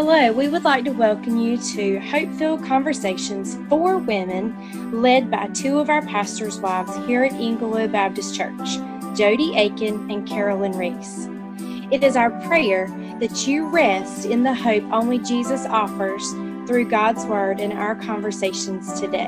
Hello, we would like to welcome you to Hope-Filled Conversations for Women, led by two of our pastors' wives here at Englewood Baptist Church, Jody Aiken and Carolyn Reese. It is our prayer that you rest in the hope only Jesus offers through God's Word in our conversations today.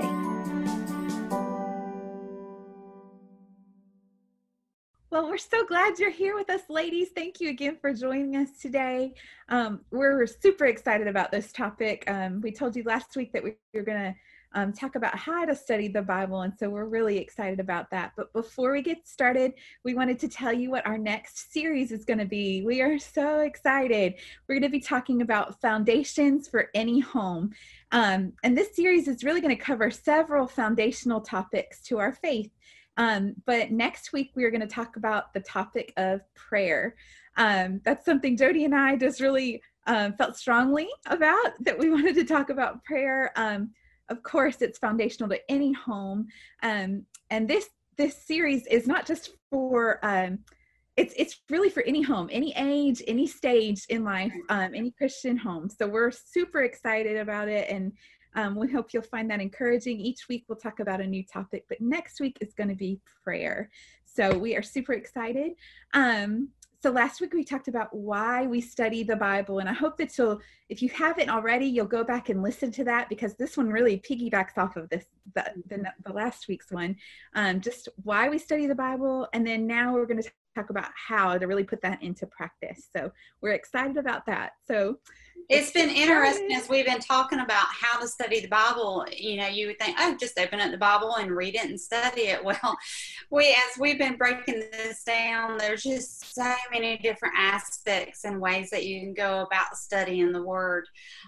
Well, we're so glad you're here with us, ladies. Thank you again for joining us today. Um, we're super excited about this topic. Um, we told you last week that we were going to um, talk about how to study the Bible, and so we're really excited about that. But before we get started, we wanted to tell you what our next series is going to be. We are so excited. We're going to be talking about foundations for any home. Um, and this series is really going to cover several foundational topics to our faith. Um, but next week, we are going to talk about the topic of prayer. Um, that's something Jody and I just really um, felt strongly about that we wanted to talk about prayer. Um, of course, it's foundational to any home, um, and this this series is not just for um, it's it's really for any home, any age, any stage in life, um, any Christian home. So we're super excited about it, and um, we hope you'll find that encouraging. Each week we'll talk about a new topic, but next week is going to be prayer. So we are super excited. Um, so last week we talked about why we study the Bible, and I hope that you'll, if you haven't already, you'll go back and listen to that because this one really piggybacks off of this the the, the last week's one. Um, just why we study the Bible, and then now we're going to talk about how to really put that into practice. So we're excited about that. So it's been interesting as we've been talking about how to study the Bible. You know, you would think, oh, just open up the Bible and read it and study it. Well, we as we've been breaking this down, there's just so many different aspects and ways that you can go about studying the Word.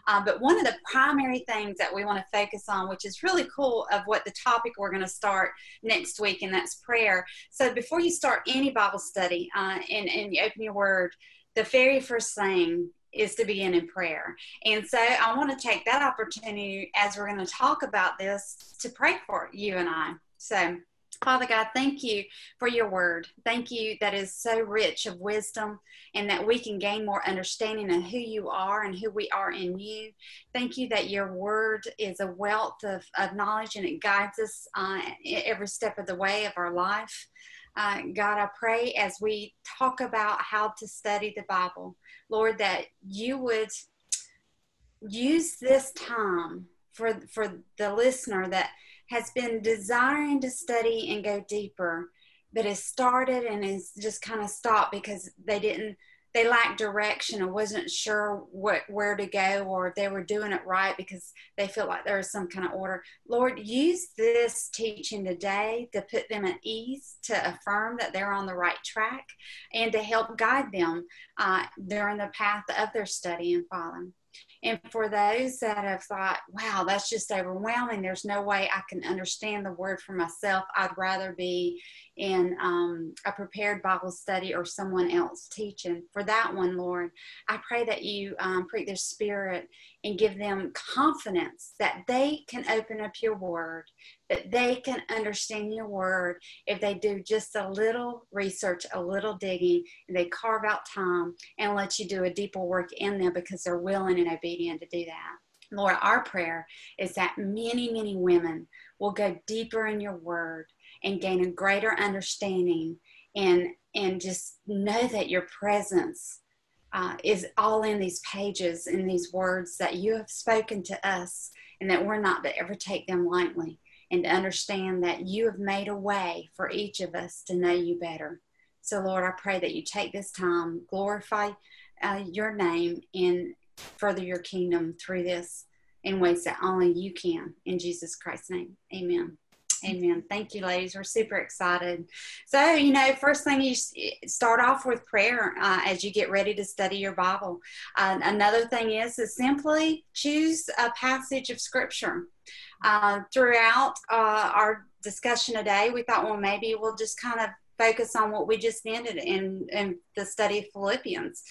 Uh, but one of the primary things that we want to focus on, which is really cool, of what the topic we're going to start next week, and that's prayer. So before you start any Bible study uh, and and you open your Word, the very first thing is to begin in prayer. And so I want to take that opportunity as we're going to talk about this to pray for you and I. So, Father God, thank you for your word. Thank you that is so rich of wisdom and that we can gain more understanding of who you are and who we are in you. Thank you that your word is a wealth of, of knowledge and it guides us uh, every step of the way of our life. Uh, God, I pray as we talk about how to study the Bible, Lord, that you would use this time for, for the listener that has been desiring to study and go deeper, but has started and has just kind of stopped because they didn't they lacked direction and wasn't sure what where to go or if they were doing it right because they felt like there was some kind of order. Lord, use this teaching today to put them at ease, to affirm that they're on the right track, and to help guide them uh, during the path of their study and following. And for those that have thought, wow, that's just overwhelming, there's no way I can understand the word for myself, I'd rather be in um, a prepared Bible study or someone else teaching. For that one, Lord, I pray that you um, prick their spirit and give them confidence that they can open up your word, that they can understand your word if they do just a little research, a little digging, and they carve out time and let you do a deeper work in them because they're willing and obedient to do that. Lord, our prayer is that many, many women will go deeper in your word and gain a greater understanding and and just know that your presence uh, is all in these pages in these words that you have spoken to us and that we're not to ever take them lightly and to understand that you have made a way for each of us to know you better so lord i pray that you take this time glorify uh, your name and further your kingdom through this in ways that only you can in jesus christ's name amen Amen. Thank you, ladies. We're super excited. So, you know, first thing you start off with prayer uh, as you get ready to study your Bible. Uh, another thing is to simply choose a passage of Scripture. Uh, throughout uh, our discussion today, we thought, well, maybe we'll just kind of focus on what we just ended in, in the study of Philippians.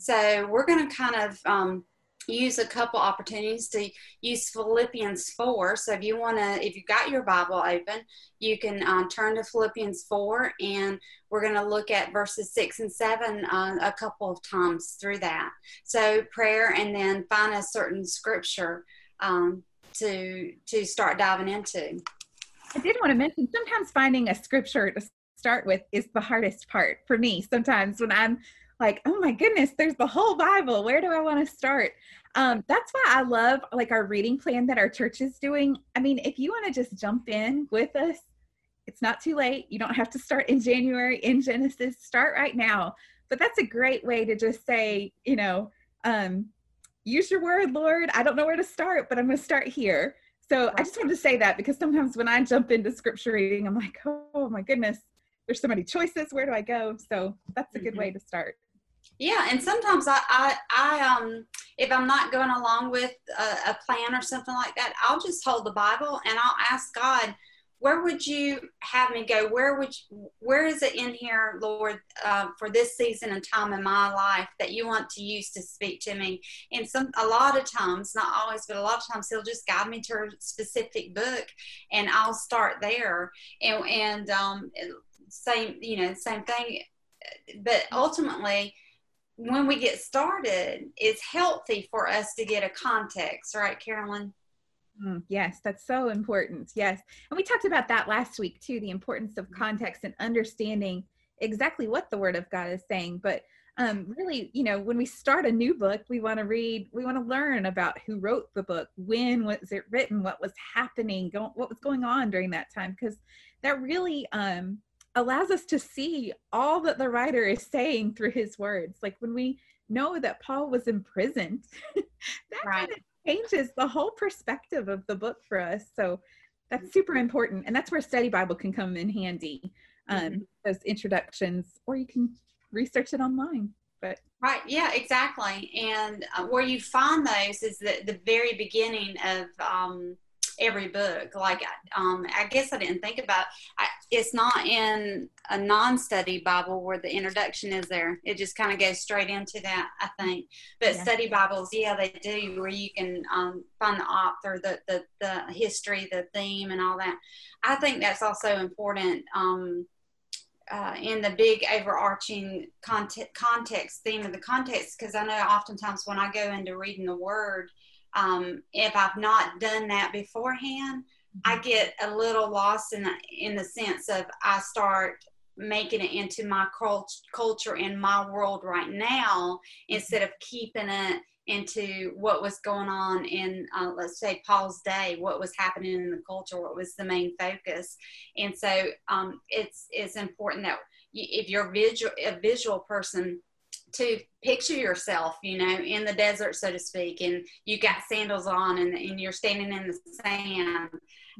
So, we're going to kind of um, use a couple opportunities to use Philippians 4. So if you want to, if you've got your Bible open, you can um, turn to Philippians 4 and we're going to look at verses 6 and 7 uh, a couple of times through that. So prayer and then find a certain scripture um, to to start diving into. I did want to mention sometimes finding a scripture to start with is the hardest part for me. Sometimes when I'm like, oh my goodness, there's the whole Bible. Where do I want to start? Um, that's why I love like our reading plan that our church is doing. I mean, if you want to just jump in with us, it's not too late. You don't have to start in January in Genesis. Start right now. But that's a great way to just say, you know, um, use your word, Lord. I don't know where to start, but I'm going to start here. So I just wanted to say that because sometimes when I jump into scripture reading, I'm like, oh my goodness, there's so many choices. Where do I go? So that's a good mm-hmm. way to start. Yeah, and sometimes I, I, I, um, if I'm not going along with a, a plan or something like that, I'll just hold the Bible and I'll ask God, where would you have me go? Where would you, where is it in here, Lord, uh, for this season and time in my life that you want to use to speak to me? And some, a lot of times, not always, but a lot of times, He'll just guide me to a specific book, and I'll start there. And and um, same, you know, same thing. But ultimately, when we get started, it's healthy for us to get a context, right, Carolyn? Mm, yes, that's so important. Yes. And we talked about that last week too the importance of context and understanding exactly what the Word of God is saying. But um, really, you know, when we start a new book, we want to read, we want to learn about who wrote the book, when was it written, what was happening, go, what was going on during that time, because that really um, allows us to see all that the writer is saying through his words. Like when we know that Paul was imprisoned, that right. kind of changes the whole perspective of the book for us. So that's super important. And that's where Study Bible can come in handy. Um, mm-hmm. Those introductions, or you can research it online. But right, yeah, exactly. And uh, where you find those is the the very beginning of um, every book. Like, um, I guess I didn't think about. I, it's not in a non-study Bible where the introduction is there. It just kind of goes straight into that, I think. But yeah. study Bibles, yeah, they do where you can um, find the author, the, the the history, the theme, and all that. I think that's also important. Um, uh, in the big overarching context, context theme of the context, because I know oftentimes when I go into reading the word, um, if I've not done that beforehand, I mm-hmm. get a little lost in the, in the sense of I start making it into my cult- culture and my world right now mm-hmm. instead of keeping it into what was going on in uh, let's say paul's day what was happening in the culture what was the main focus and so um, it's it's important that if you're visual a visual person to picture yourself, you know, in the desert, so to speak, and you got sandals on and, and you're standing in the sand.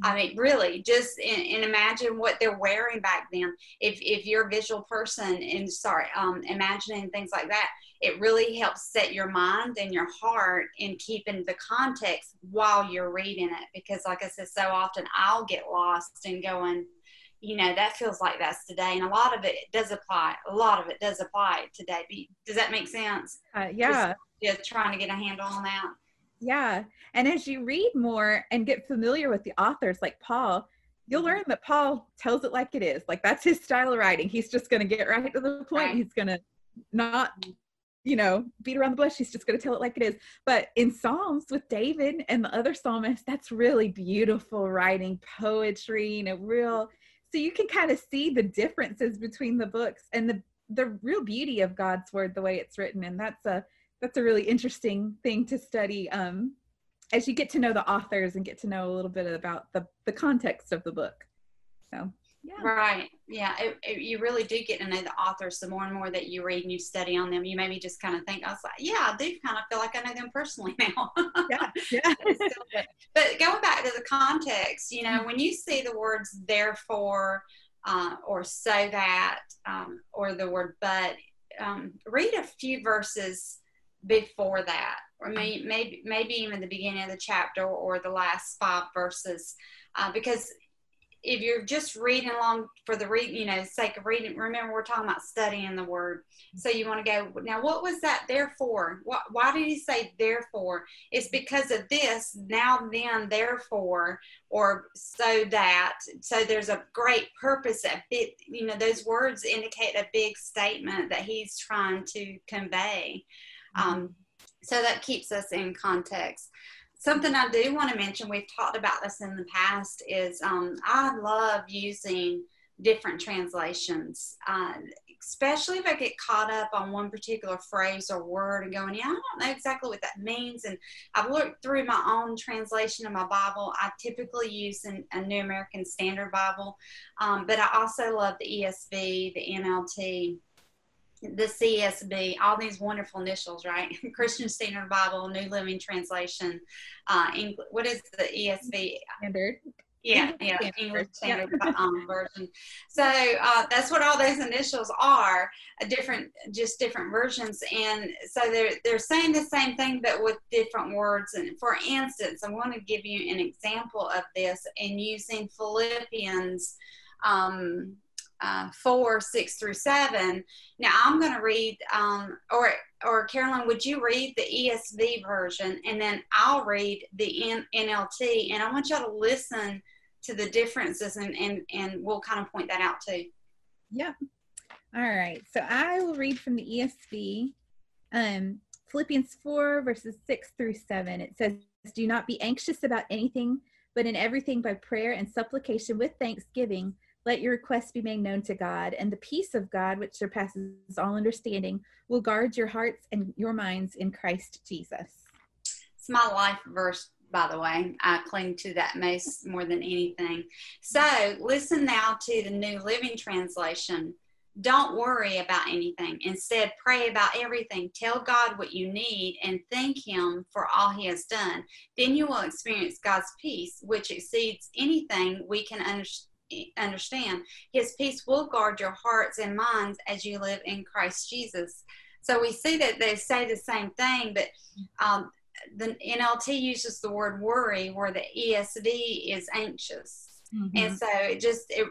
I mean, really, just and, and imagine what they're wearing back then. If if you're a visual person and sorry, um, imagining things like that, it really helps set your mind and your heart in keeping the context while you're reading it. Because, like I said, so often I'll get lost and going you know that feels like that's today and a lot of it does apply a lot of it does apply today. Does that make sense? Uh, yeah. just, just trying to get a handle on that. Yeah and as you read more and get familiar with the authors like paul you'll learn that paul tells it like it is like that's his style of writing. He's just going to get right to the point. Right. he's going to not you know beat around the bush. He's just going to tell it like it is. But in psalms with david and the other psalmists that's really beautiful writing poetry you know real so you can kind of see the differences between the books and the the real beauty of God's word the way it's written and that's a that's a really interesting thing to study um as you get to know the authors and get to know a little bit about the the context of the book. So yeah. Right. Yeah. It, it, you really do get to know the authors the more and more that you read and you study on them. You maybe just kind of think, I was like, yeah, I do kind of feel like I know them personally now. yeah. yeah. but going back to the context, you know, when you see the words therefore uh, or so that um, or the word but, um, read a few verses before that or maybe, maybe, maybe even the beginning of the chapter or the last five verses uh, because if you're just reading along for the read, you know, sake of reading, remember we're talking about studying the word. So you want to go, now what was that there for? What, why did he say therefore? It's because of this, now then, therefore, or so that. So there's a great purpose. A bit, you know, those words indicate a big statement that he's trying to convey. Mm-hmm. Um, so that keeps us in context something I do want to mention, we've talked about this in the past, is um, I love using different translations, uh, especially if I get caught up on one particular phrase or word and going, yeah, I don't know exactly what that means. And I've looked through my own translation of my Bible. I typically use an, a New American Standard Bible, um, but I also love the ESV, the NLT the CSB, all these wonderful initials, right? Christian Standard Bible, New Living Translation, uh, English, what is the ESV? Standard. Yeah, yeah, English Standard um, Version. So uh, that's what all those initials are, a different, just different versions. And so they're they're saying the same thing, but with different words. And for instance, I want to give you an example of this in using Philippians. Um, uh, four, six through seven. Now I'm going to read, um, or or Carolyn, would you read the ESV version, and then I'll read the N- NLT, and I want y'all to listen to the differences, and and and we'll kind of point that out too. Yep. All right. So I will read from the ESV. Um, Philippians 4, verses 6 through 7. It says, Do not be anxious about anything, but in everything by prayer and supplication with thanksgiving let your requests be made known to God, and the peace of God, which surpasses all understanding, will guard your hearts and your minds in Christ Jesus. It's my life verse, by the way. I cling to that most more than anything. So listen now to the New Living Translation. Don't worry about anything. Instead, pray about everything. Tell God what you need and thank Him for all He has done. Then you will experience God's peace, which exceeds anything we can understand understand. His peace will guard your hearts and minds as you live in Christ Jesus. So we see that they say the same thing, but um, the NLT uses the word worry, where the ESV is anxious. Mm-hmm. And so it just, it,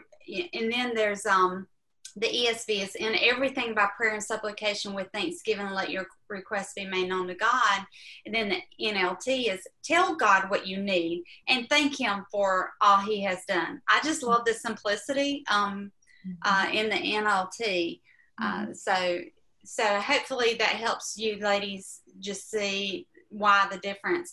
and then there's um, the ESV is in everything by prayer and supplication with thanksgiving, let your requests be made known to God. And then the NLT is tell God what you need and thank Him for all He has done. I just love the simplicity um, uh, in the NLT. Uh, mm-hmm. so, so hopefully that helps you ladies just see why the difference.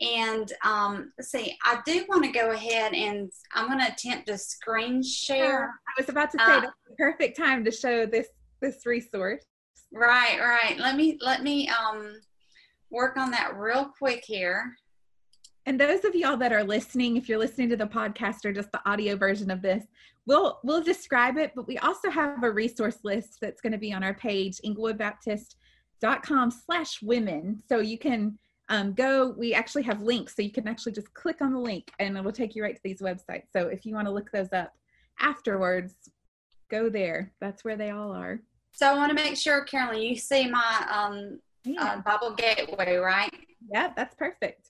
And um, let's see, I do want to go ahead and I'm going to attempt to screen share. I was about to say uh, that's the perfect time to show this this resource. Right, right. Let me let me um, work on that real quick here. And those of y'all that are listening, if you're listening to the podcast or just the audio version of this, we'll we'll describe it, but we also have a resource list that's going to be on our page, englewoodbaptist.com slash women. So you can um, go, we actually have links. So you can actually just click on the link and it will take you right to these websites. So if you want to look those up afterwards, go there. That's where they all are. So I want to make sure, Carolyn, you see my um, yeah. uh, Bible Gateway, right? Yeah, that's perfect.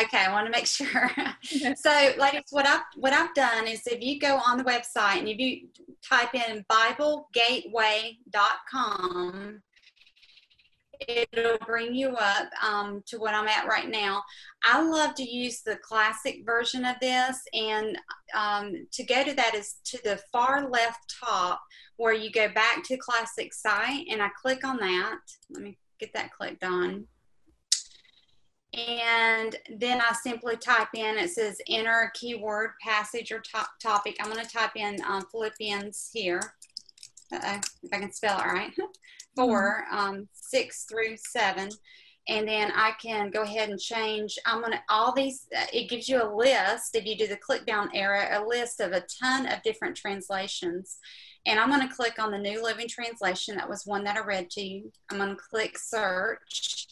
Okay, I want to make sure. so, ladies, what I've what I've done is if you go on the website and if you type in BibleGateway.com, it'll bring you up um, to what I'm at right now. I love to use the classic version of this, and um, to go to that is to the far left top where you go back to classic site, and I click on that. Let me get that clicked on. And then I simply type in, it says enter a keyword, passage, or top topic. I'm going to type in um, Philippians here. Uh-oh, if I can spell it right. 4, mm-hmm. um, 6 through 7. And then I can go ahead and change. I'm going to, all these, uh, it gives you a list, if you do the click down arrow, a list of a ton of different translations. And I'm going to click on the New Living Translation. That was one that I read to you. I'm going to click search.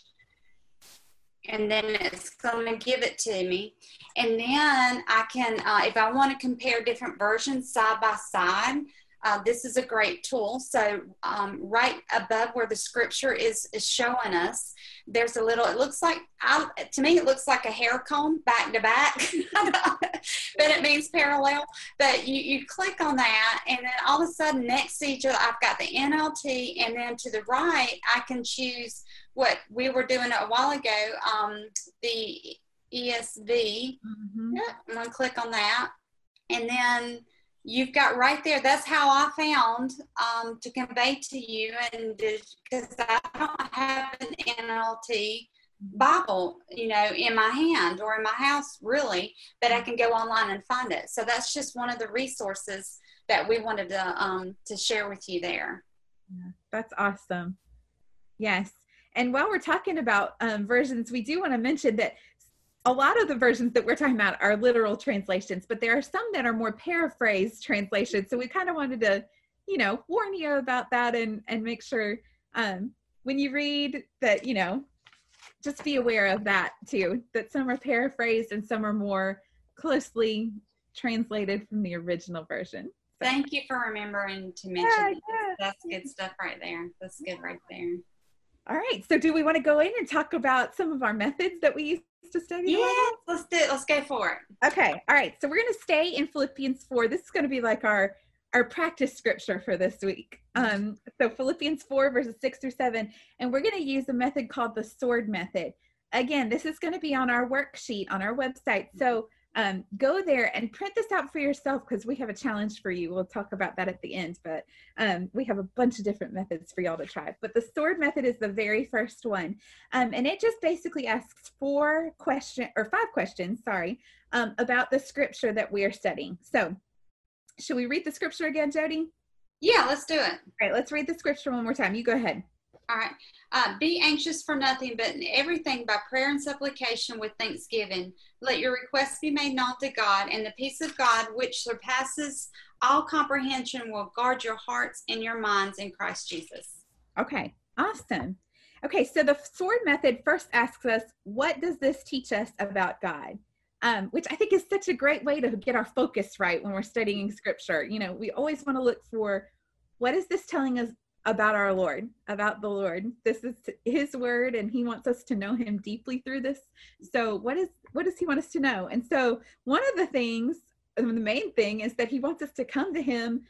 And then it's going to give it to me. And then I can, uh, if I want to compare different versions side by side, uh, this is a great tool. So um, right above where the scripture is is showing us, there's a little. It looks like I, to me, it looks like a hair comb back to back, but it means parallel. But you you click on that, and then all of a sudden, next to each other, I've got the NLT, and then to the right, I can choose what we were doing a while ago. Um, the ESV. Mm-hmm. Yeah, I'm gonna click on that, and then you've got right there. That's how I found um, to convey to you, and because I don't have an NLT Bible, you know, in my hand or in my house, really, but I can go online and find it. So that's just one of the resources that we wanted to um, to share with you there. Yeah, that's awesome. Yes. And while we're talking about um, versions, we do want to mention that a lot of the versions that we're talking about are literal translations, but there are some that are more paraphrased translations. So we kind of wanted to, you know, warn you about that and and make sure um, when you read that, you know, just be aware of that too. That some are paraphrased and some are more closely translated from the original version. So. Thank you for remembering to mention yeah, yeah. That's good stuff right there. That's good right there. All right. So do we want to go in and talk about some of our methods that we use to study? Yeah, let's do it. Let's go for it. Okay. All right. So we're going to stay in Philippians 4. This is going to be like our our practice scripture for this week. Um, so Philippians 4 verses 6 through 7. And we're going to use a method called the sword method. Again, this is going to be on our worksheet on our website. So um, go there and print this out for yourself because we have a challenge for you. We'll talk about that at the end, but um, we have a bunch of different methods for y'all to try. But the sword method is the very first one, um, and it just basically asks four question or five questions, sorry, um, about the scripture that we are studying. So, should we read the scripture again, Jody? Yeah, let's do it. All right, let's read the scripture one more time. You go ahead. All right. Uh, be anxious for nothing, but in everything by prayer and supplication with thanksgiving. Let your requests be made known to God, and the peace of God, which surpasses all comprehension, will guard your hearts and your minds in Christ Jesus. Okay, awesome. Okay, so the sword method first asks us, what does this teach us about God? Um, which I think is such a great way to get our focus right when we're studying scripture. You know, we always want to look for what is this telling us about our Lord, about the Lord. This is his word and he wants us to know him deeply through this. So what is what does he want us to know? And so one of the things, the main thing is that he wants us to come to him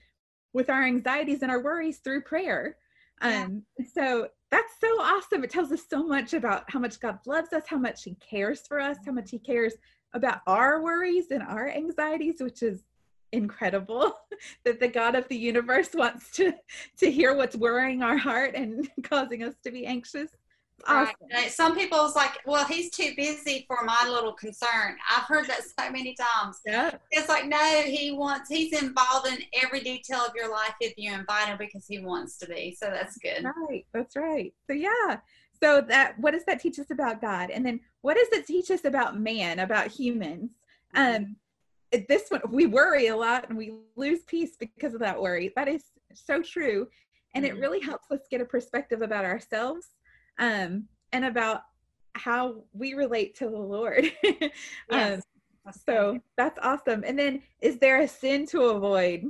with our anxieties and our worries through prayer. Um so that's so awesome. It tells us so much about how much God loves us, how much he cares for us, how much he cares about our worries and our anxieties, which is incredible that the god of the universe wants to to hear what's worrying our heart and causing us to be anxious. Awesome. right. some people's like well he's too busy for my little concern. I've heard that so many times. Yeah. It's like no he wants he's involved in every detail of your life if you invite him because he wants to be. So that's good. Right. That's right. So yeah. So that what does that teach us about god? And then what does it teach us about man about humans? Mm-hmm. um this one we worry a lot and we lose peace because of that worry that is so true and mm-hmm. it really helps us get a perspective about ourselves um, and about how we relate to the lord yes. um, so that's awesome and then is there a sin to avoid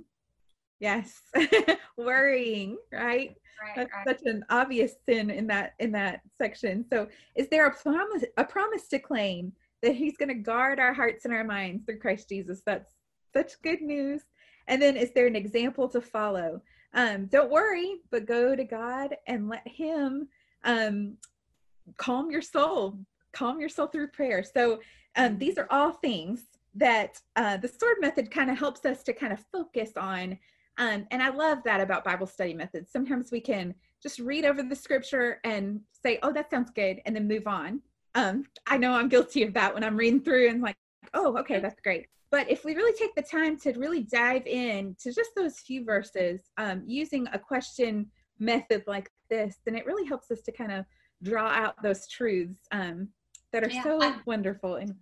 yes worrying right Right, That's right. such an obvious sin in that in that section. So, is there a promise a promise to claim that he's going to guard our hearts and our minds through Christ Jesus. That's such good news. And then is there an example to follow? Um, don't worry, but go to God and let him um, calm your soul, calm your soul through prayer. So um, these are all things that uh, the sword method kind of helps us to kind of focus on. Um, and I love that about Bible study methods. Sometimes we can just read over the scripture and say, oh, that sounds good, and then move on. Um, I know I'm guilty of that when I'm reading through and like, oh, okay, that's great. But if we really take the time to really dive in to just those few verses um, using a question method like this, then it really helps us to kind of draw out those truths um, that are yeah, so I, wonderful. And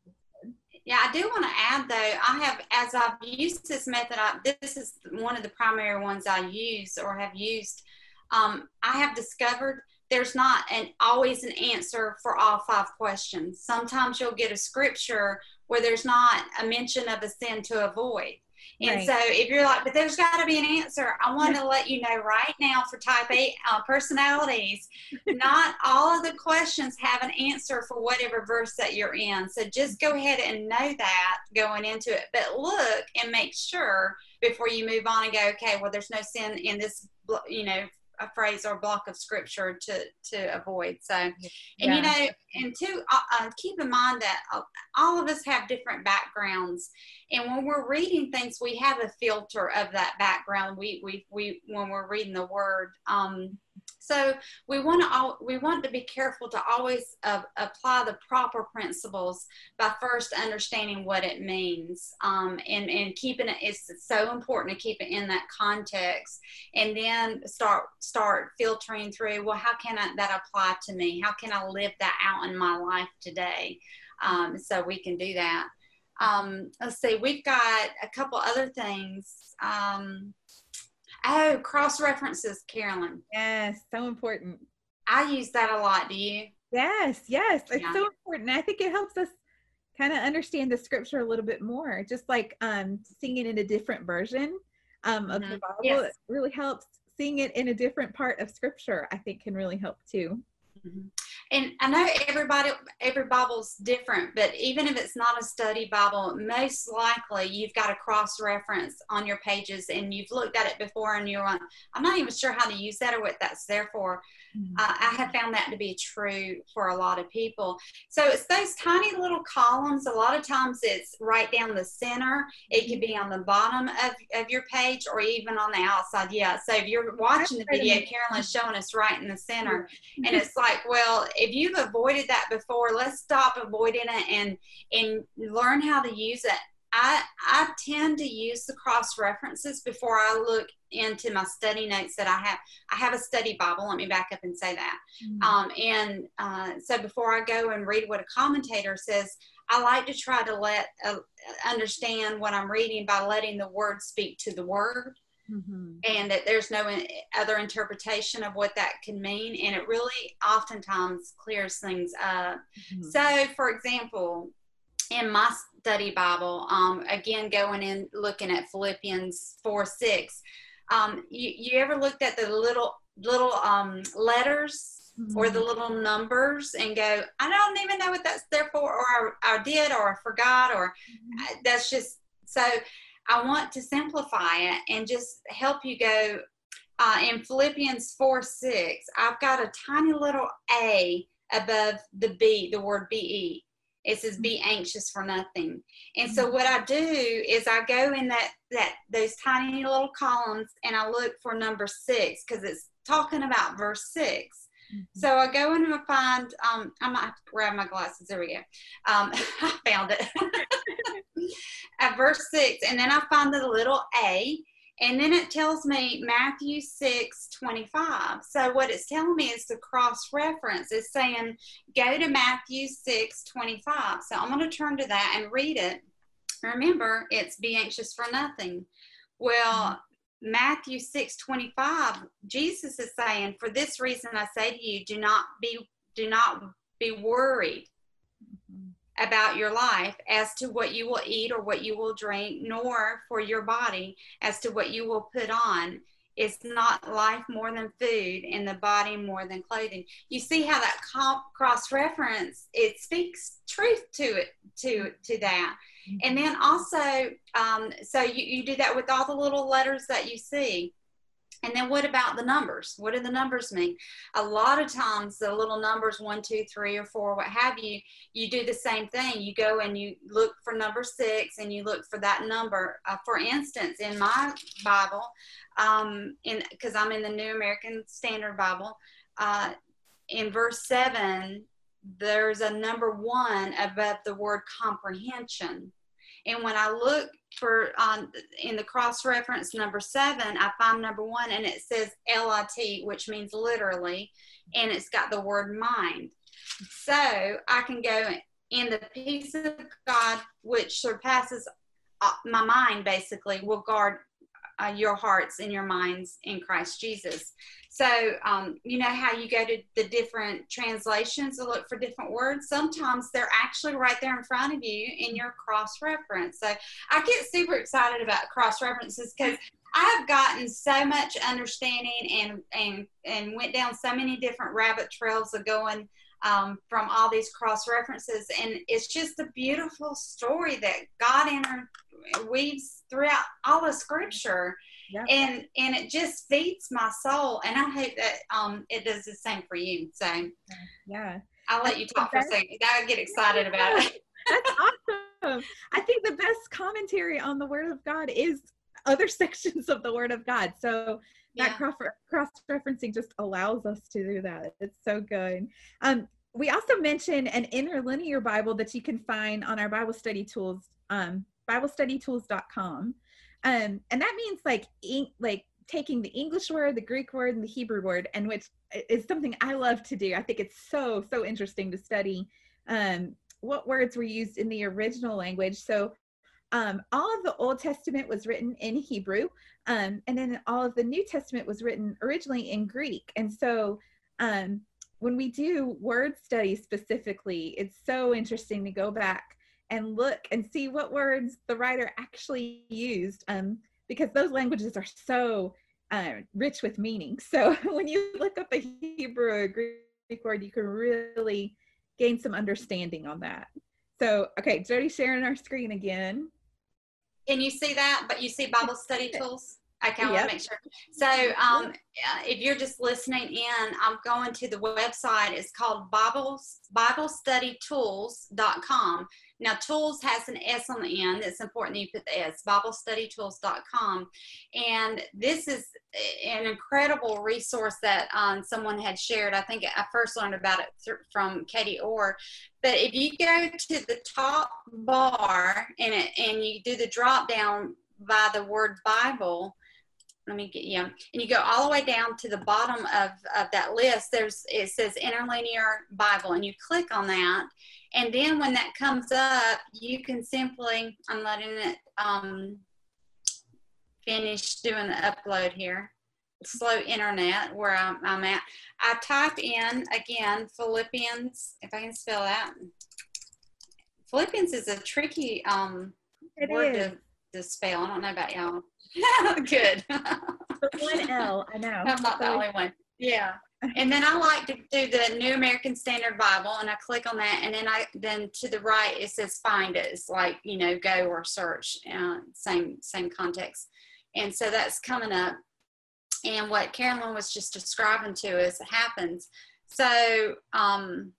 yeah, I do want to add though, I have, as I've used this method, I, this is one of the primary ones I use or have used. Um, I have discovered there's not an always an answer for all five questions. Sometimes you'll get a scripture where there's not a mention of a sin to avoid. And right. so if you're like, but there's got to be an answer, I want to let you know right now for type A uh, personalities, not all of the questions have an answer for whatever verse that you're in. So just go ahead and know that going into it. But look and make sure before you move on and go, okay, well, there's no sin in this, you know, a phrase or block of scripture to to avoid. So, and yeah. you know, and two, uh, uh, keep in mind that uh, all of us have different backgrounds, and when we're reading things, we have a filter of that background. We we we when we're reading the word. Um, so we want to we want to be careful to always uh, apply the proper principles by first understanding what it means um, and and keeping it. It's so important to keep it in that context, and then start start filtering through. Well, how can I, that apply to me? How can I live that out in my life today? Um, so we can do that. Um, let's see. We've got a couple other things. Oh, cross references, Carolyn. Yes, so important. I use that a lot. Do you? Yes, yes. It's yeah. so important. I think it helps us kind of understand the scripture a little bit more. Just like um singing in a different version um of mm-hmm. the Bible yes. really helps. Seeing it in a different part of scripture, I think can really help too. Mm-hmm and I know everybody, every Bible's different, but even if it's not a study Bible, most likely you've got a cross reference on your pages and you've looked at it before and you're on, I'm not even sure how to use that or what that's there for. Mm-hmm. Uh, I have found that to be true for a lot of people. So it's those tiny little columns. A lot of times it's right down the center. It could be on the bottom of, of your page or even on the outside. Yeah. So if you're watching the video, Carolyn's showing us right in the center. And it's like, well, if you've avoided that before, let's stop avoiding it and and learn how to use it. I I tend to use the cross references before I look into my study notes that I have. I have a study Bible. Let me back up and say that. Mm-hmm. Um, and uh, so before I go and read what a commentator says, I like to try to let uh, understand what I'm reading by letting the word speak to the word mm-hmm. and that there's no other interpretation of what that can mean. And it really oftentimes clears things up. Mm-hmm. So, for example, in my study Bible, um, again, going in looking at Philippians 4 6, um, you, you ever looked at the little little um, letters Mm-hmm. or the little numbers and go, I don't even know what that's there for, or I, I did, or I forgot, or mm-hmm. that's just so. I want to simplify it and just help you go. Uh, in Philippians 4 6, I've got a tiny little A above the B, the word BE. It says be anxious for nothing. And so what I do is I go in that that those tiny little columns and I look for number six because it's talking about verse 6 mm-hmm. So I go in and I find um, I might have to grab my glasses. There we go. Um, I found it. at verse 6, and then I find the little a, and then it tells me Matthew 6 25. So, what it's telling me is the cross reference. It's saying, go to Matthew 6 25. So, I'm going to turn to that and read it. Remember, it's be anxious for nothing. Well, Matthew 6 25, Jesus is saying, For this reason I say to you, do not be do not be worried about your life as to what you will eat or what you will drink, nor for your body as to what you will put on. It's not life more than food and the body more than clothing. You see how that cross reference it speaks truth to it to to that. And then also, um, so you, you do that with all the little letters that you see. And then what about the numbers? What do the numbers mean? A lot of times, the little numbers one, two, three, or four, what have you, you do the same thing. You go and you look for number six and you look for that number. Uh, for instance, in my Bible, um, in because I'm in the New American Standard Bible, uh, in verse seven, there's a number one above the word comprehension. And when I look for on in the cross reference number seven, I find number one and it says LIT, which means literally, and it's got the word mind. So I can go in the peace of God, which surpasses uh, my mind, basically, will guard uh, your hearts and your minds in Christ Jesus. So, um, you know how you go to the different translations to look for different words? Sometimes they're actually right there in front of you in your cross reference. So, I get super excited about cross references because I've gotten so much understanding and, and, and went down so many different rabbit trails of going um, from all these cross references. And it's just a beautiful story that God interweaves throughout all of Scripture. And and it just feeds my soul, and I hope that um it does the same for you. So yeah, I'll let you talk for a second. I get excited about it. That's awesome. I think the best commentary on the Word of God is other sections of the Word of God. So that yeah. cross referencing just allows us to do that. It's so good. Um, we also mentioned an interlinear Bible that you can find on our Bible study tools, um, BibleStudyTools.com. Um, and that means like in, like taking the English word, the Greek word, and the Hebrew word, and which is something I love to do. I think it's so so interesting to study um, what words were used in the original language. So um, all of the Old Testament was written in Hebrew, um, and then all of the New Testament was written originally in Greek. And so um, when we do word study specifically, it's so interesting to go back and look and see what words the writer actually used um, because those languages are so uh, rich with meaning. So when you look up a Hebrew or a Greek word, you can really gain some understanding on that. So, okay, Jody sharing our screen again. Can you see that? But you see Bible study tools? Okay, I yep. want to make sure. So, um, if you're just listening in, I'm going to the website. It's called Bibles BibleStudyTools.com. Now, tools has an S on the end. It's important that you put the S, BibleStudyTools.com. And this is an incredible resource that um, someone had shared. I think I first learned about it th- from Katie Orr. But if you go to the top bar and, it, and you do the drop down by the word Bible, let me get you and you go all the way down to the bottom of, of that list there's it says interlinear bible and you click on that. And then when that comes up you can simply i'm letting it um, finish doing the upload here. Slow internet where I'm, I'm at. I type in again philippians if i can spell that. Philippians is a tricky um, word to, to spell i don't know about y'all Good. The one L, I know. I'm not the only one. Yeah. And then I like to do the New American Standard Bible, and I click on that, and then I then to the right it says find it. It's like you know go or search, uh, same same context, and so that's coming up. And what Carolyn was just describing to us happens. So um,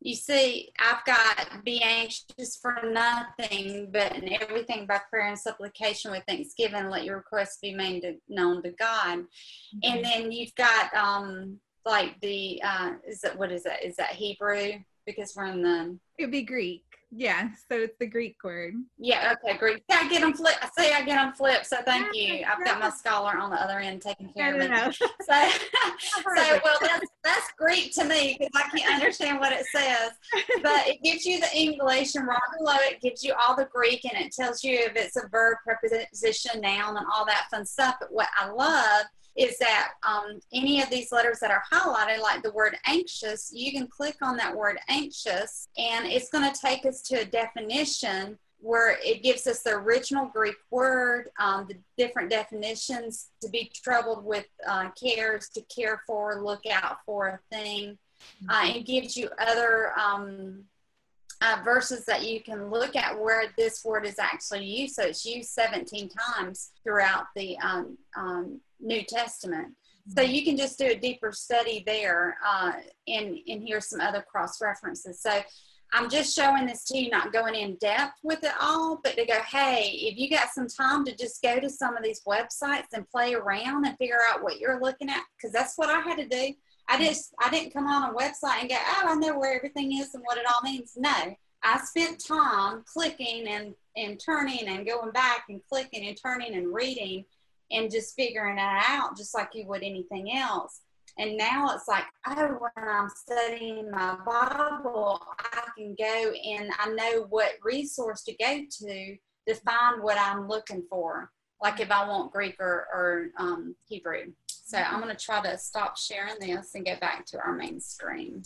you see, I've got be anxious for nothing, but in everything by prayer and supplication with thanksgiving, let your requests be made to, known to God. Mm-hmm. And then you've got um like the uh is that what is that? Is that Hebrew? Because we're in the it'd be Greek. Yeah, so it's the Greek word. Yeah, okay, Greek. I get them flip. I say I get them flipped. So thank yeah, you. I've got my scholar on the other end taking care of it. so, so well, that's that's Greek to me because I can't understand what it says. But it gives you the English, and right below it gives you all the Greek, and it tells you if it's a verb, preposition, noun, and all that fun stuff. But what I love is that um, any of these letters that are highlighted, like the word anxious, you can click on that word anxious and it's going to take us to a definition where it gives us the original Greek word, um, the different definitions to be troubled with uh, cares, to care for, look out for a thing. Uh, it gives you other um, uh, verses that you can look at where this word is actually used. So it's used 17 times throughout the um, um, New Testament. So mm-hmm. you can just do a deeper study there uh, and, and here's some other cross references. So I'm just showing this to you, not going in depth with it all, but to go, hey, if you got some time to just go to some of these websites and play around and figure out what you're looking at, because that's what I had to do. I mm-hmm. just I didn't come on a website and go, oh, I know where everything is and what it all means. No, I spent time clicking and and turning and going back and clicking and turning and reading and just figuring it out just like you would anything else. And now it's like, oh, when I'm studying my Bible, I can go and I know what resource to go to to find what I'm looking for. like if I want Greek or, or um, Hebrew. So I'm going to try to stop sharing this and go back to our main screen.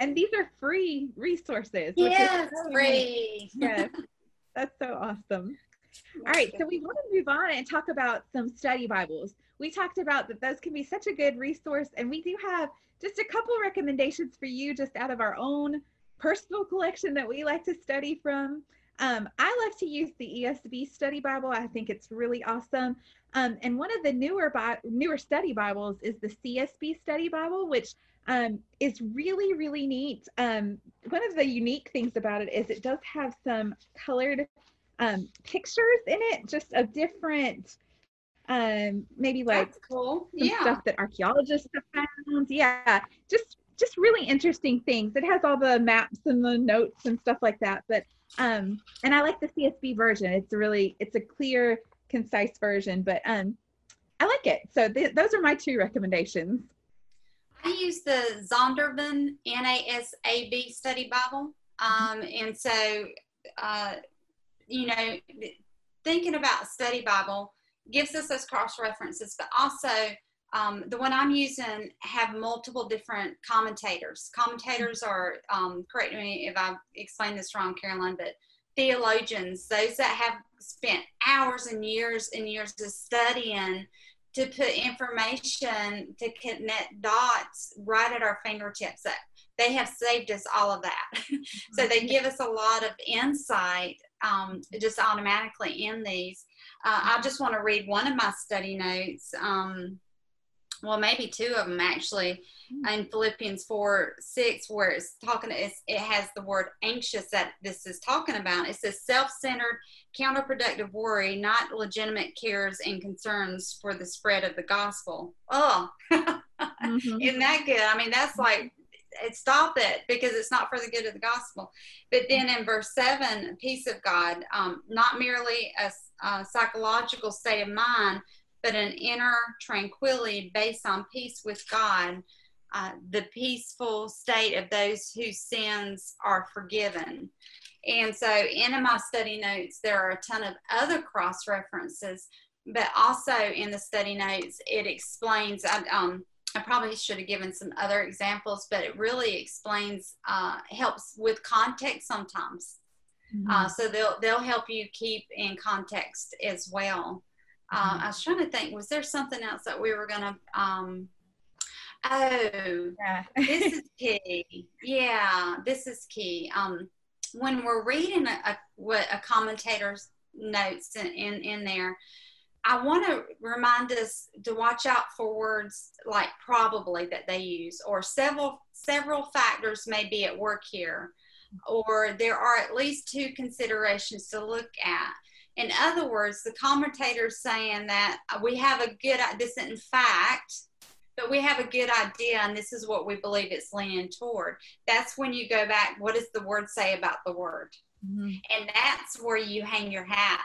And these are free resources. Yes, free. Yes, that's so awesome. All right, so we want to move on and talk about some study Bibles. We talked about that those can be such a good resource, and we do have just a couple recommendations for you just out of our own personal collection that we like to study from. Um, I like to use the ESV Study Bible. I think it's really awesome. Um, and one of the newer Bi- newer study Bibles is the CSB Study Bible, which um, is really really neat. Um, one of the unique things about it is it does have some colored um, pictures in it, just of different um maybe like That's cool yeah. stuff that archaeologists have found. Yeah just just really interesting things. It has all the maps and the notes and stuff like that but um and i like the csb version. It's really it's a clear concise version but um i like it. So th- those are my two recommendations. I use the Zondervan NASB Study Bible. Um, and so, uh, you know, thinking about Study Bible gives us those cross references, but also um, the one I'm using have multiple different commentators. Commentators are, um, correct me if I explain this wrong, Caroline, but theologians, those that have spent hours and years and years of studying to put information to connect dots right at our fingertips. That they have saved us all of that. so they give us a lot of insight um, just automatically in these. Uh, I just want to read one of my study notes. Um, well, maybe two of them actually, in Philippians 4 6, where it's talking, it's, it has the word anxious that this is talking about. It says self centered, counterproductive worry, not legitimate cares and concerns for the spread of the gospel. Oh, Mhm. isn't that good? I mean, that's like, it, stop it because it's not for the good of the gospel. But then in verse 7, peace of God, um, not merely a, a psychological state of mind, but an inner tranquility based on peace with God, uh, the peaceful state of those whose sins are forgiven. And so, in my study notes, there are a ton of other cross references, but also in the study notes, it explains. Um, I probably should have given some other examples, but it really explains, uh, helps with context sometimes. Uh, so they'll they'll help you keep in context as well. Um, I was trying to think, was there something else that we were gonna? Um, oh, yeah this is key. Yeah, this is key. Um, when we're reading a, a what a commentator's notes in, in in there, I want to remind us to watch out for words like probably that they use, or several several factors may be at work here, or there are at least two considerations to look at. In other words, the commentator's saying that we have a good this in fact, but we have a good idea, and this is what we believe it's leaning toward. That's when you go back. What does the word say about the word? Mhm. And that's where you hang your hat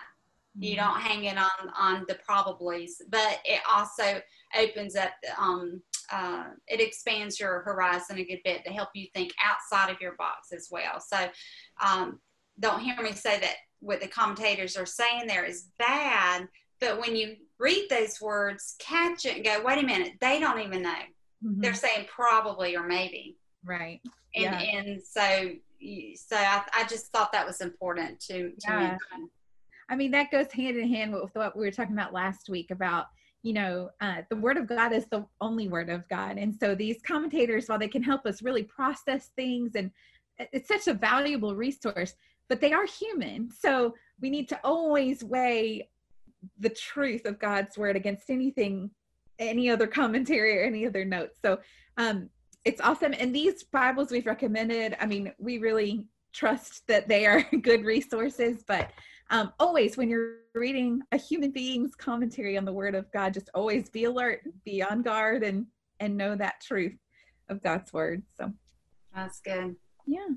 you Mm-hmm. don't hang it on on the probablys but it also opens up um, uh, it expands your horizon a good bit to help you think outside of your box as well so um, don't hear me say that what the commentators are saying there is bad but when you read those words catch it and go wait a minute they don't even know Mhm. they're saying probably or maybe right and Yeah. and so so I, I just thought that was important to, to Yeah. I mean, that goes hand in hand with what we were talking about last week about, you know, uh, the word of God is the only word of God. And so these commentators, while they can help us really process things and it's such a valuable resource, but they are human. So we need to always weigh the truth of God's word against anything, any other commentary or any other notes. So um, it's awesome. And these Bibles we've recommended, I mean, we really trust that they are good resources, but um, always when you're reading a human being's commentary on the word of god just always be alert be on guard and and know that truth of god's word so That's good. yeah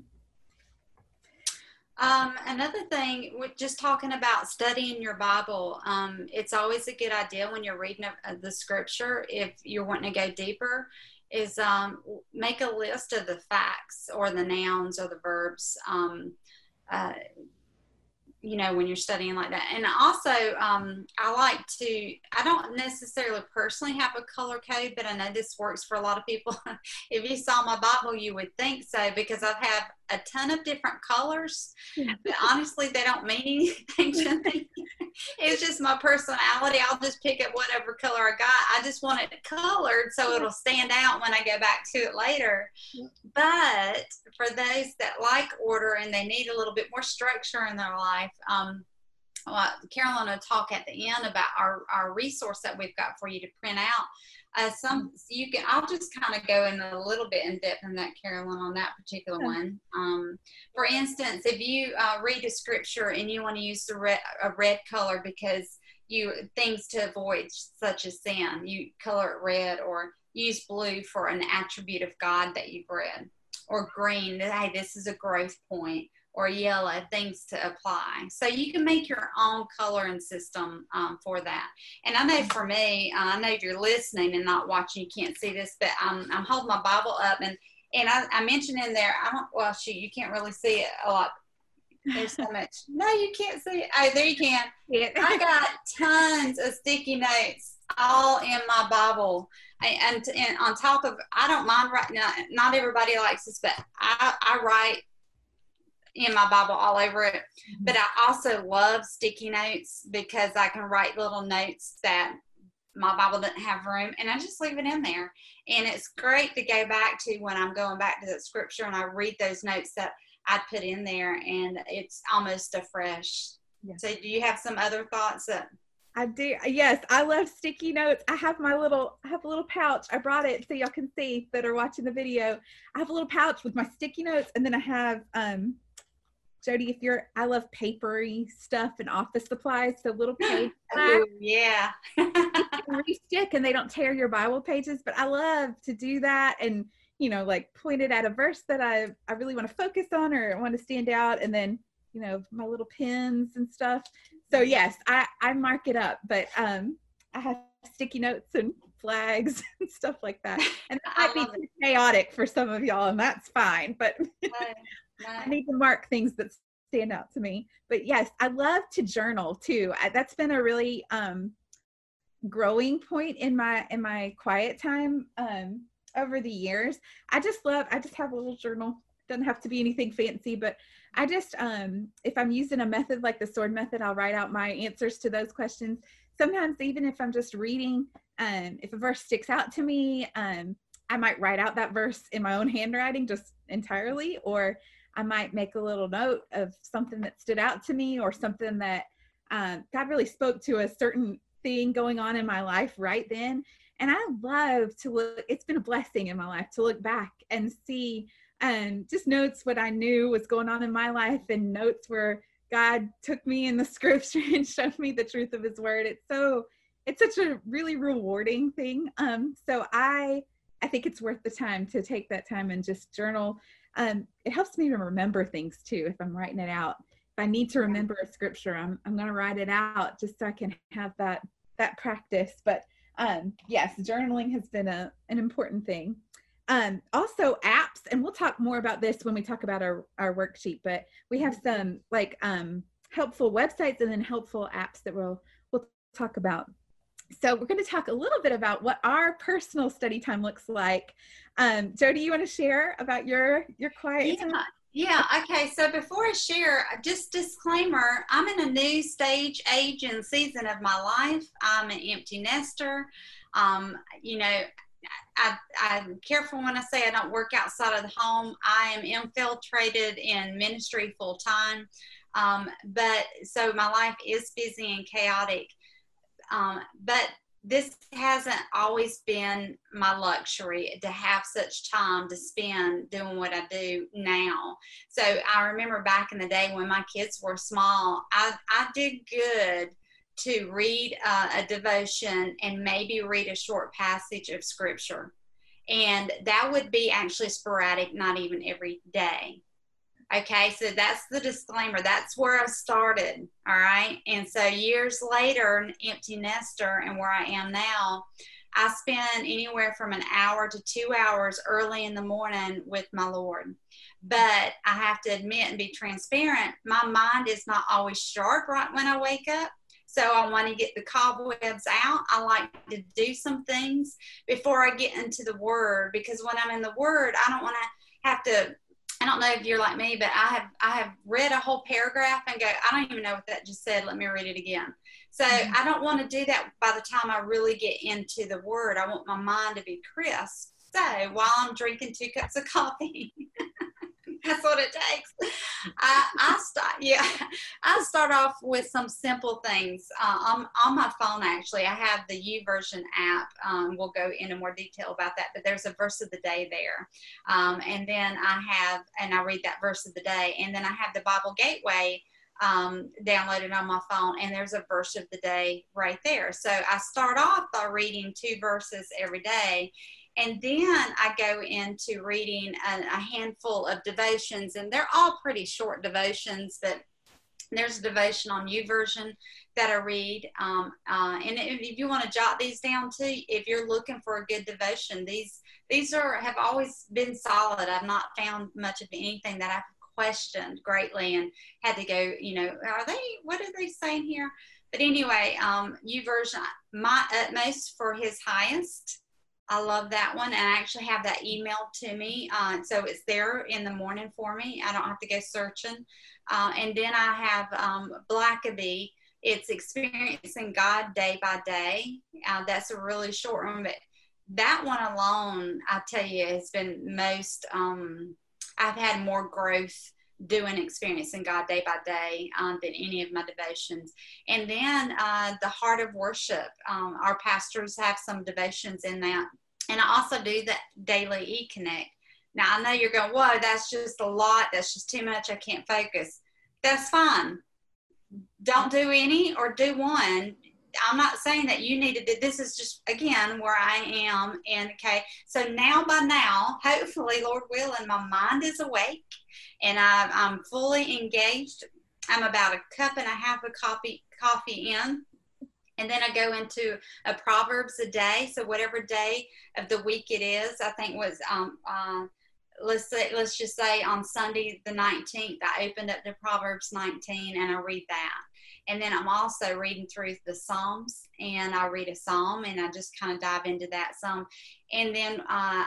Um, another thing, with just talking about studying your Bible, um, it's always a good idea when you're reading a, the scripture, if you're wanting to go deeper, is um, make a list of the facts or the nouns or the verbs. Um, uh, you know when you're studying like that. And also um, i like to i don't necessarily personally have a color code but i know this works for a lot of people. If you saw my bible you would think so because i have a ton of different colors. But honestly they don't mean anything to me. It's just my personality. I'll just pick up whatever color i got. I just want it colored so it'll stand out when i go back to it later. But for those that like order and they need a little bit more structure in their life um, well, Carolyn will talk at the end about our, our resource that we've got for you to print out. Uh, some you can. I'll just kind of go in a little bit in depth on that, Carolyn, on that particular one. Um, for instance, if you uh, read a scripture and you want to use the red, a red color because you things to avoid, such as sin, you color it red, or use blue for an attribute of God that you've read, or green. Hey, this is a growth point or yellow things to apply. So you can make your own coloring system um, for that. And I know for me, uh, I know if you're listening and not watching, you can't see this, but I'm, I'm holding my Bible up and and I, I mentioned in there, I don't, well, shoot, you can't really see it a lot. There's so much. No, you can't see it. Oh, there you can. I got tons of sticky notes all in my Bible. And, and on top of, I don't mind writing, not, not everybody likes this, but I, I write in my Bible all over it. Mm-hmm. But I also love sticky notes because I can write little notes that my Bible doesn't have room and I just leave it in there. And it's great to go back to when I'm going back to the scripture and I read those notes that I put in there and it's almost a fresh. So do you have some other thoughts that I do. Yes, I love sticky notes. I have my little, I have a little pouch. I brought it so y'all can see that are watching the video. I have a little pouch with my sticky notes, and then I have um, Jody, if you're, I love papery stuff and office supplies, so little page Ooh, yeah, stick and they don't tear your Bible pages. But I love to do that and you know, like point it at a verse that I I really want to focus on or want to stand out, and then you know my little pins and stuff. So yes, I I mark it up, but um, I have sticky notes and flags and stuff like that. And that might be too chaotic for some of y'all, and that's fine. But I need to mark things that stand out to me. But yes, I love to journal too. I, that's been a really um, growing point in my in my quiet time um, over the years. I just love. I just have a little journal. Doesn't have to be anything fancy, but I just um, if I'm using a method like the sword method, I'll write out my answers to those questions. Sometimes even if I'm just reading, um, if a verse sticks out to me, um, I might write out that verse in my own handwriting just entirely, or I might make a little note of something that stood out to me or something that um, God really spoke to a certain thing going on in my life right then. And I love to look, it's been a blessing in my life to look back and see and um, just notes what I knew was going on in my life and notes where God took me in the scripture and showed me the truth of his word. It's so, it's such a really rewarding thing. Um, so I, I think it's worth the time to take that time and just journal um, it helps me to remember things too if I'm writing it out. If I need to remember a scripture, I'm I'm going to write it out just so I can have that that practice. But um, yes, journaling has been a an important thing. Um, also apps, and we'll talk more about this when we talk about our our worksheet. But we have some like um, helpful websites and then helpful apps that we'll we'll talk about so we're going to talk a little bit about what our personal study time looks like. Um, Jody, you want to share about your your quiet yeah. time? Yeah, okay. So before I share, just disclaimer I'm in a new stage, age, and season of my life. I'm an empty nester. Um, you know, I, am careful when I say I don't work outside of the home. I am infiltrated in ministry full time. Um, but so my life is busy and chaotic. Um, but this hasn't always been my luxury to have such time to spend doing what I do now. So I remember back in the day when my kids were small, I, I did good to read uh, a devotion and maybe read a short passage of scripture. And that would be actually sporadic, not even every day. Okay, so that's the disclaimer. That's where I started. All right. And so years later, an empty nester and where I am now, I spend anywhere from an hour to two hours early in the morning with my Lord. But I have to admit and be transparent, my mind is not always sharp right when I wake up. So I want to get the cobwebs out. I like to do some things before I get into the word because when I'm in the word, I don't want to have to I don't know if you're like me, but I have I have read a whole paragraph and go, I don't even know what that just said. Let me read it again. So mm-hmm. I don't want to do that by the time I really get into the word. I want my mind to be crisp. So while I'm drinking two cups of coffee, that's what it takes. I, I start, yeah, I start off with some simple things uh, on, on my phone. Actually, I have the YouVersion app. Um, we'll go into more detail about that, but there's a verse of the day there, um, and then I have, and I read that verse of the day, and then I have the Bible Gateway. Um, downloaded on my phone, and there's a verse of the day right there. So I start off by reading two verses every day, and then I go into reading a, a, handful of devotions, and they're all pretty short devotions, but there's a devotion on YouVersion that I read. Um, uh, and if you want to jot these down too, if you're looking for a good devotion, these these are have always been solid. I've not found much of anything that I've questioned greatly and had to go, you know, are they what are they saying here? But anyway, um, YouVersion, my utmost for his highest I love that one. And I actually have that emailed to me. Uh, so it's there in the morning for me. I don't have to go searching. Uh, and then I have um, Blackaby. It's experiencing God day by day. Uh, that's a really short one, but that one alone, I tell you, has been most, um, I've had more growth doing experiencing God day by day um, than any of my devotions. And then uh, the heart of worship. Um, our pastors have some devotions in that and I also do that daily e connect. Now I know you're going, whoa, that's just a lot. That's just too much. I can't focus. That's fine. Don't do any or do one. I'm not saying that you need to do this is just again where I am and okay. So now by now, hopefully, Lord willing, my mind is awake and I, I'm fully engaged. I'm about a cup and a half of coffee coffee in and then I go into a Proverbs a day. So whatever day of the week it is, I think was um, uh, let's say let's just say on Sunday the 19th, I opened up the Proverbs 19 and I read that. And then I'm also reading through the Psalms and I read a psalm and I just kind of dive into that some. And then uh,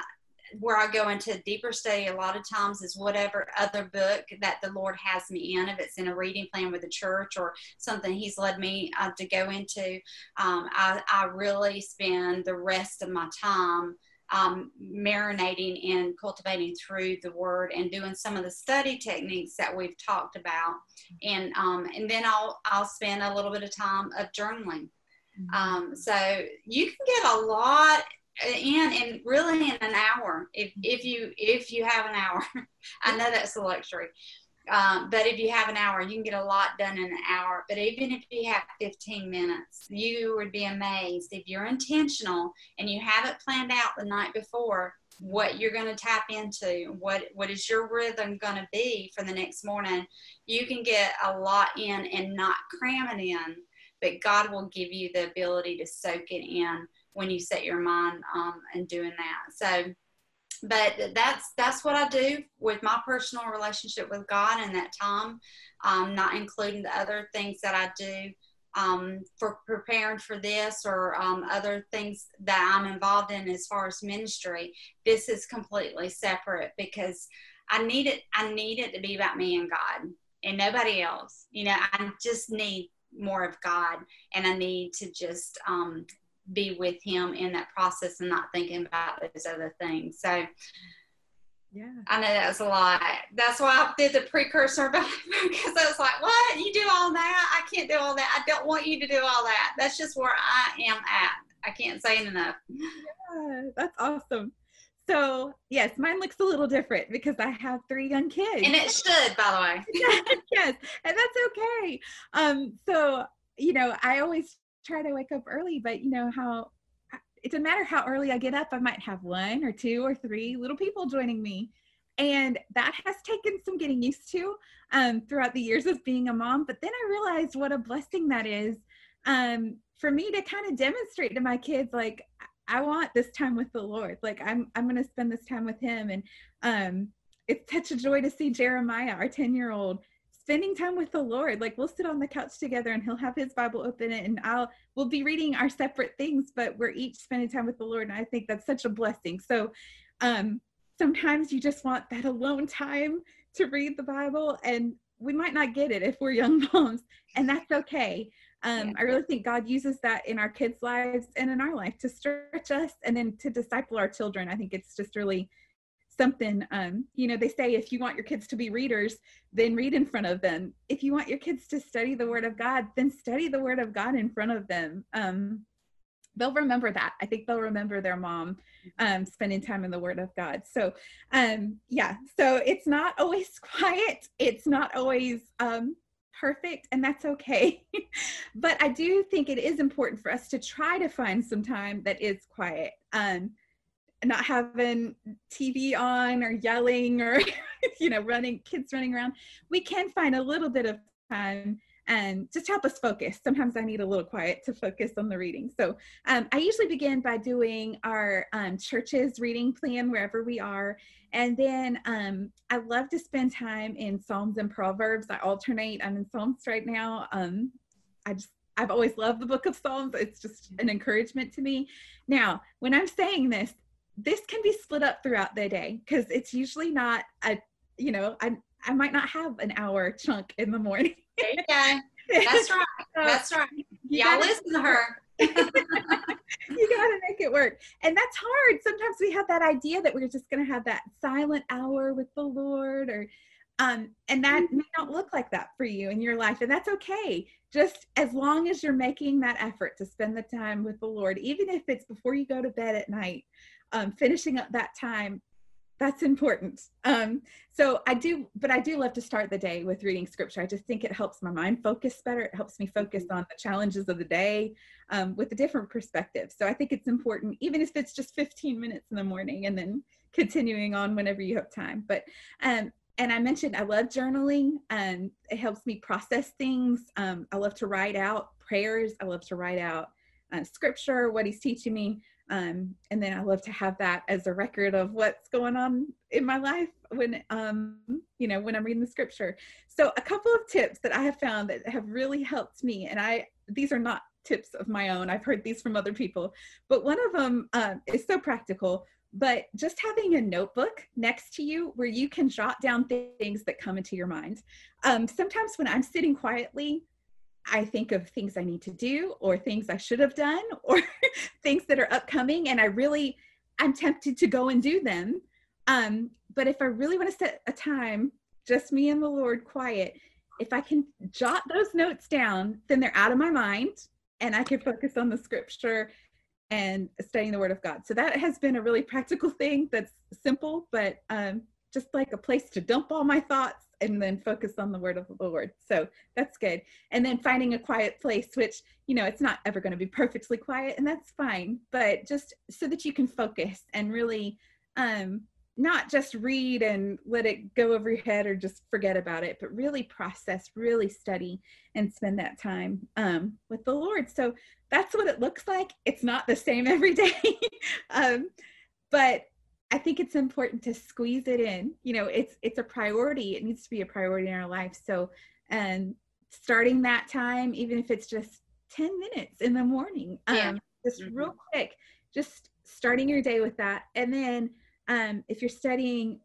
where I go into deeper study a lot of times is whatever other book that the Lord has me in, if it's in a reading plan with the church or something He's led me uh, to go into. Um, I, I really spend the rest of my time um, marinating and cultivating through the word and doing some of the study techniques that we've talked about and um, and then I'll I'll spend a little bit of time of journaling mm-hmm. um, so you can get a lot in and really in an hour if if you if you have an hour. I know that's a luxury. Um, but if you have an hour you can get a lot done in an hour. But even if you have 15 minutes you would be amazed if you're intentional and you have it planned out the night before what you're going to tap into what what is your rhythm going to be for the next morning. You can get a lot in and not cram it in but god will give you the ability to soak it in when you set your mind um, and doing that. So, but that's that's what I do with my personal relationship with God and that time, um, not including the other things that I do um, for preparing for this or um, other things that I'm involved in as far as ministry. This is completely separate because I need it. I need it to be about me and God and nobody else. You know, I just need more of God and I need to just um, be with him in that process and not thinking about those other things. So yeah. I know that was a lot. That's why I did the precursor because I was like, what? You do all that? I can't do all that. I don't want you to do all that. That's just where I am at. I can't say it enough. Yeah, that's awesome. So yes, mine looks a little different because I have three young kids. And it should, by the way. yes, and that's okay. Um, so you know, I always try to wake up early, but you know how it doesn't matter how early I get up, I might have one or two or three little people joining me. And that has taken some getting used to um, throughout the years of being a mom. But then I realized what a blessing that is um, for me to kind of demonstrate to my kids, like, I want this time with the Lord. Like I'm I'm going to spend this time with him and um it's such a joy to see Jeremiah, our 10-year-old, spending time with the Lord. Like we'll sit on the couch together and he'll have his Bible open and I'll we'll be reading our separate things, but we're each spending time with the Lord. And I think that's such a blessing. So um sometimes you just want that alone time to read the Bible and we might not get it if we're young moms, and that's okay. Um, yeah. I really think God uses that in our kids' lives and in our life to stretch us and then to disciple our children. I think it's just really something um, you know they say if you want your kids to be readers then read in front of them. If you want your kids to study the word of god then study the word of god in front of them. Um, they'll remember that. I think they'll remember their mom um, spending time in the word of god. So um, yeah so it's not always quiet. It's not always um, perfect and that's okay. But i do think it is important for us to try to find some time that is quiet. Um, not having TV on or yelling or you know running kids running around we can find a little bit of time and just help us focus. Sometimes i need a little quiet to focus on the reading. So um, i usually begin by doing our um, church's reading plan wherever we are. And then um, i love to spend time in psalms and proverbs. I alternate. I'm in psalms right now. Um, i just I've always loved the book of Psalms. It's just an encouragement to me. Now, when I'm saying this, this can be split up throughout the day because it's usually not a you know i i might not have an hour chunk in the morning. Yeah that's right. That's right. Yeah listen to her. You gotta make it work. And that's hard. Sometimes we have that idea that we're just gonna have that silent hour with the lord or um and that mm-hmm. may not look like that for you in your life and that's okay. Just as long as you're making that effort to spend the time with the lord even if it's before you go to bed at night um, finishing up that time that's important. Um, so i do but i do love to start the day with reading scripture. I just think it helps my mind focus better. It helps me focus mm-hmm. on the challenges of the day um, with a different perspective. So i think it's important even if it's just 15 minutes in the morning and then continuing on whenever you have time. But um, and i mentioned i love journaling and it helps me process things. Um, i love to write out prayers. I love to write out uh, scripture what he's teaching me um, and then I love to have that as a record of what's going on in my life when, um, you know, when I'm reading the scripture. So a couple of tips that I have found that have really helped me, and I these are not tips of my own. I've heard these from other people, but one of them um, is so practical. But just having a notebook next to you where you can jot down things that come into your mind. Um, sometimes when I'm sitting quietly, I think of things I need to do or things I should have done or things that are upcoming and I really I'm tempted to go and do them. Um, but if I really want to set a time, just me and the Lord quiet, if I can jot those notes down, then they're out of my mind and I can focus on the scripture and studying the word of God. So that has been a really practical thing that's simple, but um, just like a place to dump all my thoughts and then focus on the word of the Lord. So that's good. And then finding a quiet place, which, you know, it's not ever going to be perfectly quiet, and that's fine, but just so that you can focus and really um, not just read and let it go over your head or just forget about it, but really process, really study, and spend that time um, with the Lord. So that's what it looks like. It's not the same every day. um, but I think it's important to squeeze it in. You know, it's it's a priority. It needs to be a priority in our life. So, and starting that time, even if it's just ten minutes in the morning, yeah. um, just mm-hmm. real quick, just starting your day with that. And then, um, if you're studying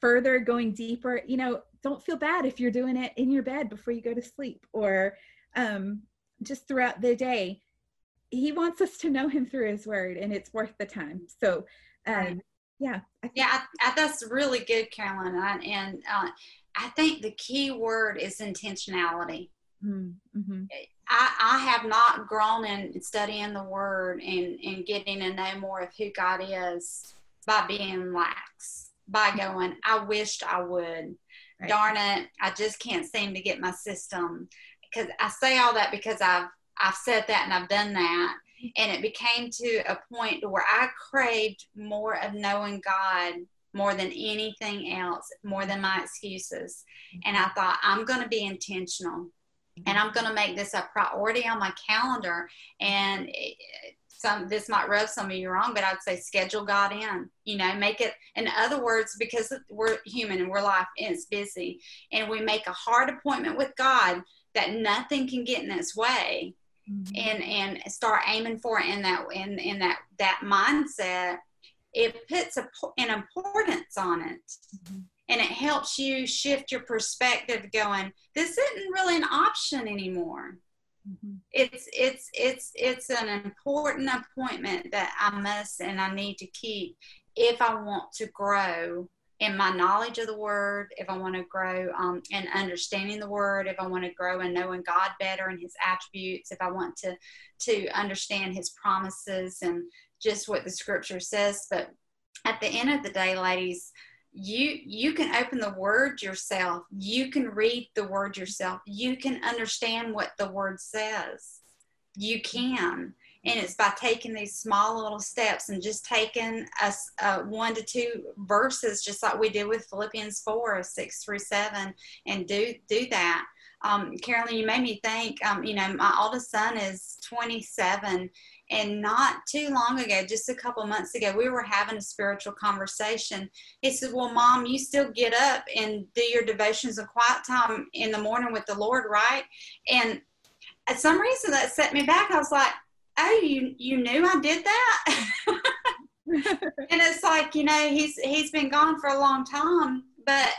further, going deeper, you know, don't feel bad if you're doing it in your bed before you go to sleep or um, just throughout the day. He wants us to know him through his word, and it's worth the time. So, um, yeah yeah I, I, that's really good carolyn I, and uh, i think the key word is intentionality mm-hmm. I, I have not grown in studying the word and, and getting to know more of who god is by being lax by going i wished i would right. darn it i just can't seem to get my system because i say all that because i've i've said that and i've done that and it became to a point where I craved more of knowing God more than anything else, more than my excuses. And I thought, I'm going to be intentional and I'm going to make this a priority on my calendar. And some this might rub some of you wrong, but I'd say schedule God in. You know, make it. In other words, because we're human and we're life and it's busy, and we make a hard appointment with God that nothing can get in its way, mm-hmm. and and start aiming for it in that in in that that mindset. It puts a, an importance on it. Mm-hmm and it helps you shift your perspective going this isn't really an option anymore mm-hmm. it's it's it's it's an important appointment that i must and i need to keep if i want to grow in my knowledge of the word if i want to grow um, in understanding the word if i want to grow in knowing god better and his attributes if i want to to understand his promises and just what the scripture says. But at the end of the day ladies you you can open the word yourself. You can read the word yourself. You can understand what the word says. You can and it's by taking these small little steps and just taking us uh, one to two verses just like we did with philippians 4 6 through 7 and do do that um, carolyn you made me think um, you know my oldest son is 27 and not too long ago, just a couple months ago, we were having a spiritual conversation. He said, Well, mom, you still get up and do your devotions and quiet time in the morning with the Lord, right? And at some reason that set me back. I was like, Oh, you you knew I did that? and it's like, you know, he's he's been gone for a long time, but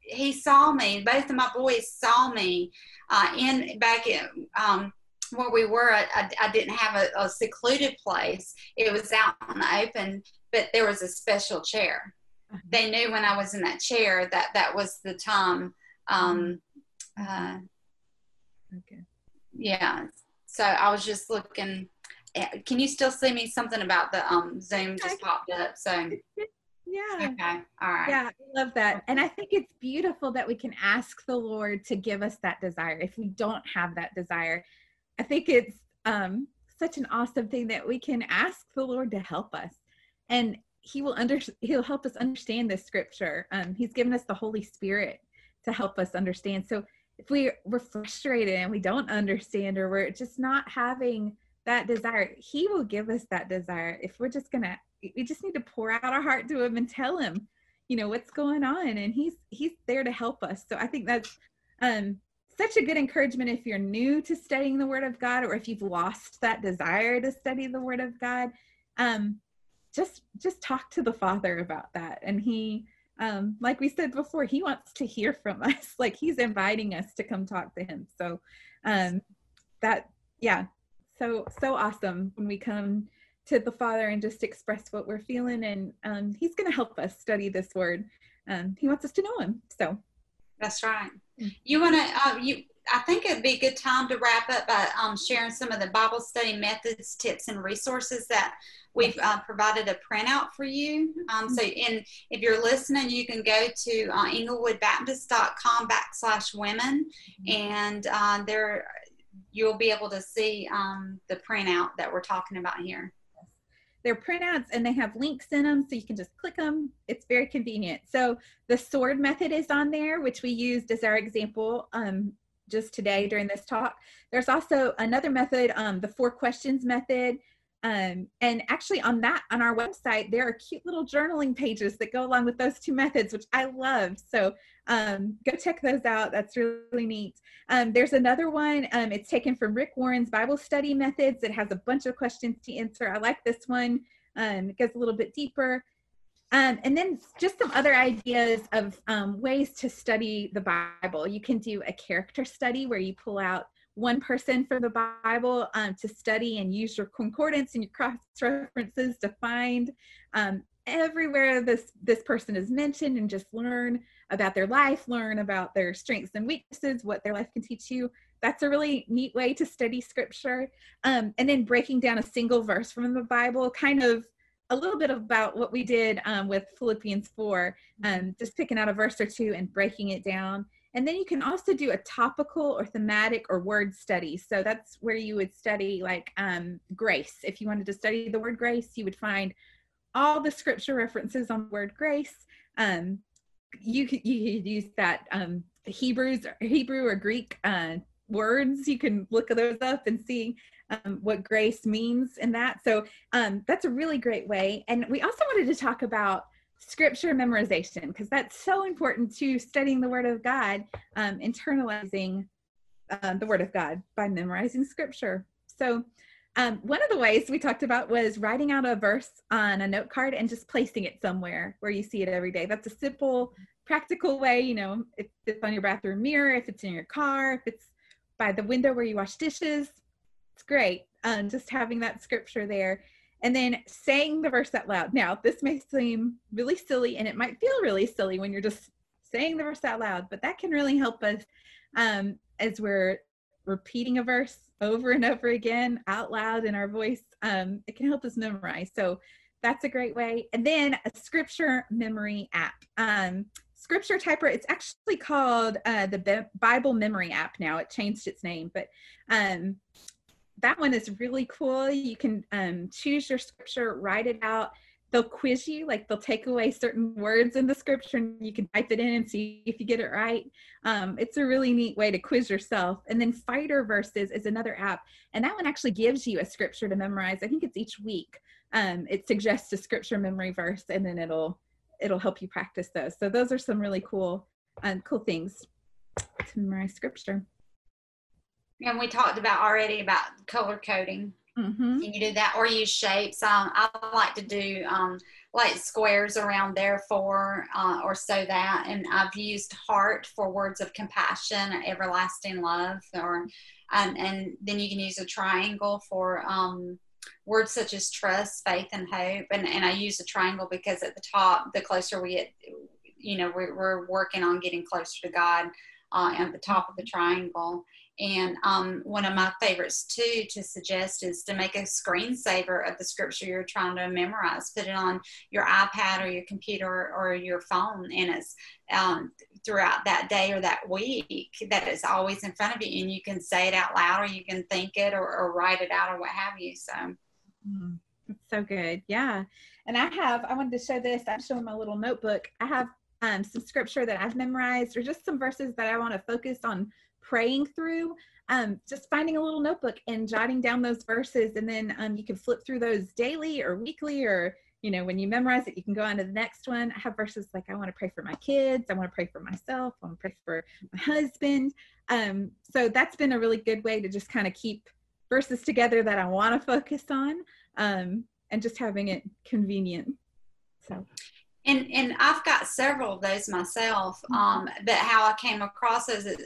he saw me. Both of my boys saw me uh, in back in um, where we were, I, I didn't have a, a, secluded place. It was out in the open, but there was a special chair. Uh-huh. They knew when I was in that chair that that was the time. Um, uh, okay. Yeah. So I was just looking. Eh, can you still see me? Something about the um, Zoom just popped up. So. Yeah. Okay. All right. Yeah, I love that. And I think it's beautiful that we can ask the Lord to give us that desire if we don't have that desire. I think it's um, such an awesome thing that we can ask the Lord to help us, and He will under He'll help us understand this scripture. Um, he's given us the Holy Spirit to help us understand. So if we we're frustrated and we don't understand, or we're just not having that desire, He will give us that desire. If we're just gonna, we just need to pour out our heart to Him and tell Him, you know, what's going on, and He's He's there to help us. So I think that's um such a good encouragement if you're new to studying the Word of God or if you've lost that desire to study the Word of God. Um, just just talk to the Father about that, and He, um, like we said before, He wants to hear from us. Like He's inviting us to come talk to Him. So um, that yeah, so so awesome when we come to the Father and just express what we're feeling, and um, He's going to help us study this Word. Um, he wants us to know Him. So that's right. You want to, uh, you, I think it'd be a good time to wrap up by um, sharing some of the Bible study methods, tips, and resources that we've uh, provided a printout for you. Um, so, in, if you're listening, you can go to uh, englewoodbaptist.com backslash women, and uh, there you'll be able to see um, the printout that we're talking about here. They're printouts and they have links in them, so you can just click them. It's very convenient. So the sword method is on there, which we used as our example um, just today during this talk. There's also another method, um, the four questions method. Um, and actually on that, on our website, there are cute little journaling pages that go along with those two methods, which I love. So um, go check those out. That's really neat. Um, there's another one. Um, it's taken from Rick Warren's Bible study methods. It has a bunch of questions to answer. I like this one. Um, it goes a little bit deeper. Um, and then just some other ideas of um, ways to study the Bible. You can do a character study where you pull out one person from the Bible um, to study and use your concordance and your cross references to find um, everywhere this this person is mentioned and just learn about their life, learn about their strengths and weaknesses, what their life can teach you. That's a really neat way to study scripture. Um, and then breaking down a single verse from the Bible, kind of a little bit about what we did um, with Philippians 4, um, just picking out a verse or two and breaking it down. And then you can also do a topical or thematic or word study. So that's where you would study like um, grace. If you wanted to study the word grace, you would find all the scripture references on the word grace. Um, you could you could use that um, Hebrews Hebrew or Greek uh, words. You can look those up and see um, what grace means in that. So um, that's a really great way. And we also wanted to talk about scripture memorization because that's so important to studying the Word of God, um, internalizing uh, the Word of God by memorizing scripture. So um, one of the ways we talked about was writing out a verse on a note card and just placing it somewhere where you see it every day. That's a simple, practical way. You know, if it's on your bathroom mirror, if it's in your car, if it's by the window where you wash dishes, it's great. Um, just having that scripture there. And then saying the verse out loud. Now, this may seem really silly and it might feel really silly when you're just saying the verse out loud, but that can really help us um, as we're repeating a verse over and over again out loud in our voice. Um, it can help us memorize. So that's a great way. And then a scripture memory app. Um, scripture typer, it's actually called uh, the Bible memory app now. It changed its name, but um, that one is really cool. You can um, choose your scripture, write it out. They'll quiz you, like they'll take away certain words in the scripture and you can type it in and see if you get it right. Um, it's a really neat way to quiz yourself. And then Fighter Verses is another app, and that one actually gives you a scripture to memorize. I think it's each week. Um, it suggests a scripture memory verse, and then it'll it'll help you practice those. So those are some really cool um, cool things to memorize scripture. And we talked about already about color coding. Mm-hmm. Can you do that or use shapes? Um, I like to do um, like squares around there for uh, or so that, and I've used heart for words of compassion, everlasting love, or um, and then you can use a triangle for um, words such as trust, faith, and hope. And and I use a triangle because at the top, the closer we get, you know, we're, we're working on getting closer to God uh, at the top of the triangle. And um, one of my favorites too to suggest is to make a screensaver of the scripture you're trying to memorize. Put it on your iPad or your computer or your phone, and it's um, throughout that day or that week that it's always in front of you, and you can say it out loud or you can think it or, or write it out or what have you. So. Mm, so good. Yeah. And I have, I wanted to show this. I'm showing my little notebook. I have um, some scripture that I've memorized or just some verses that I want to focus on praying through, um, just finding a little notebook and jotting down those verses. And then um, you can flip through those daily or weekly, or, you know, when you memorize it, you can go on to the next one. I have verses like, I want to pray for my kids. I want to pray for myself. I want to pray for my husband. Um, so that's been a really good way to just kind of keep verses together that I want to focus on um, and just having it convenient. So and and I've got several of those myself. Mm-hmm. Um, but how I came across those is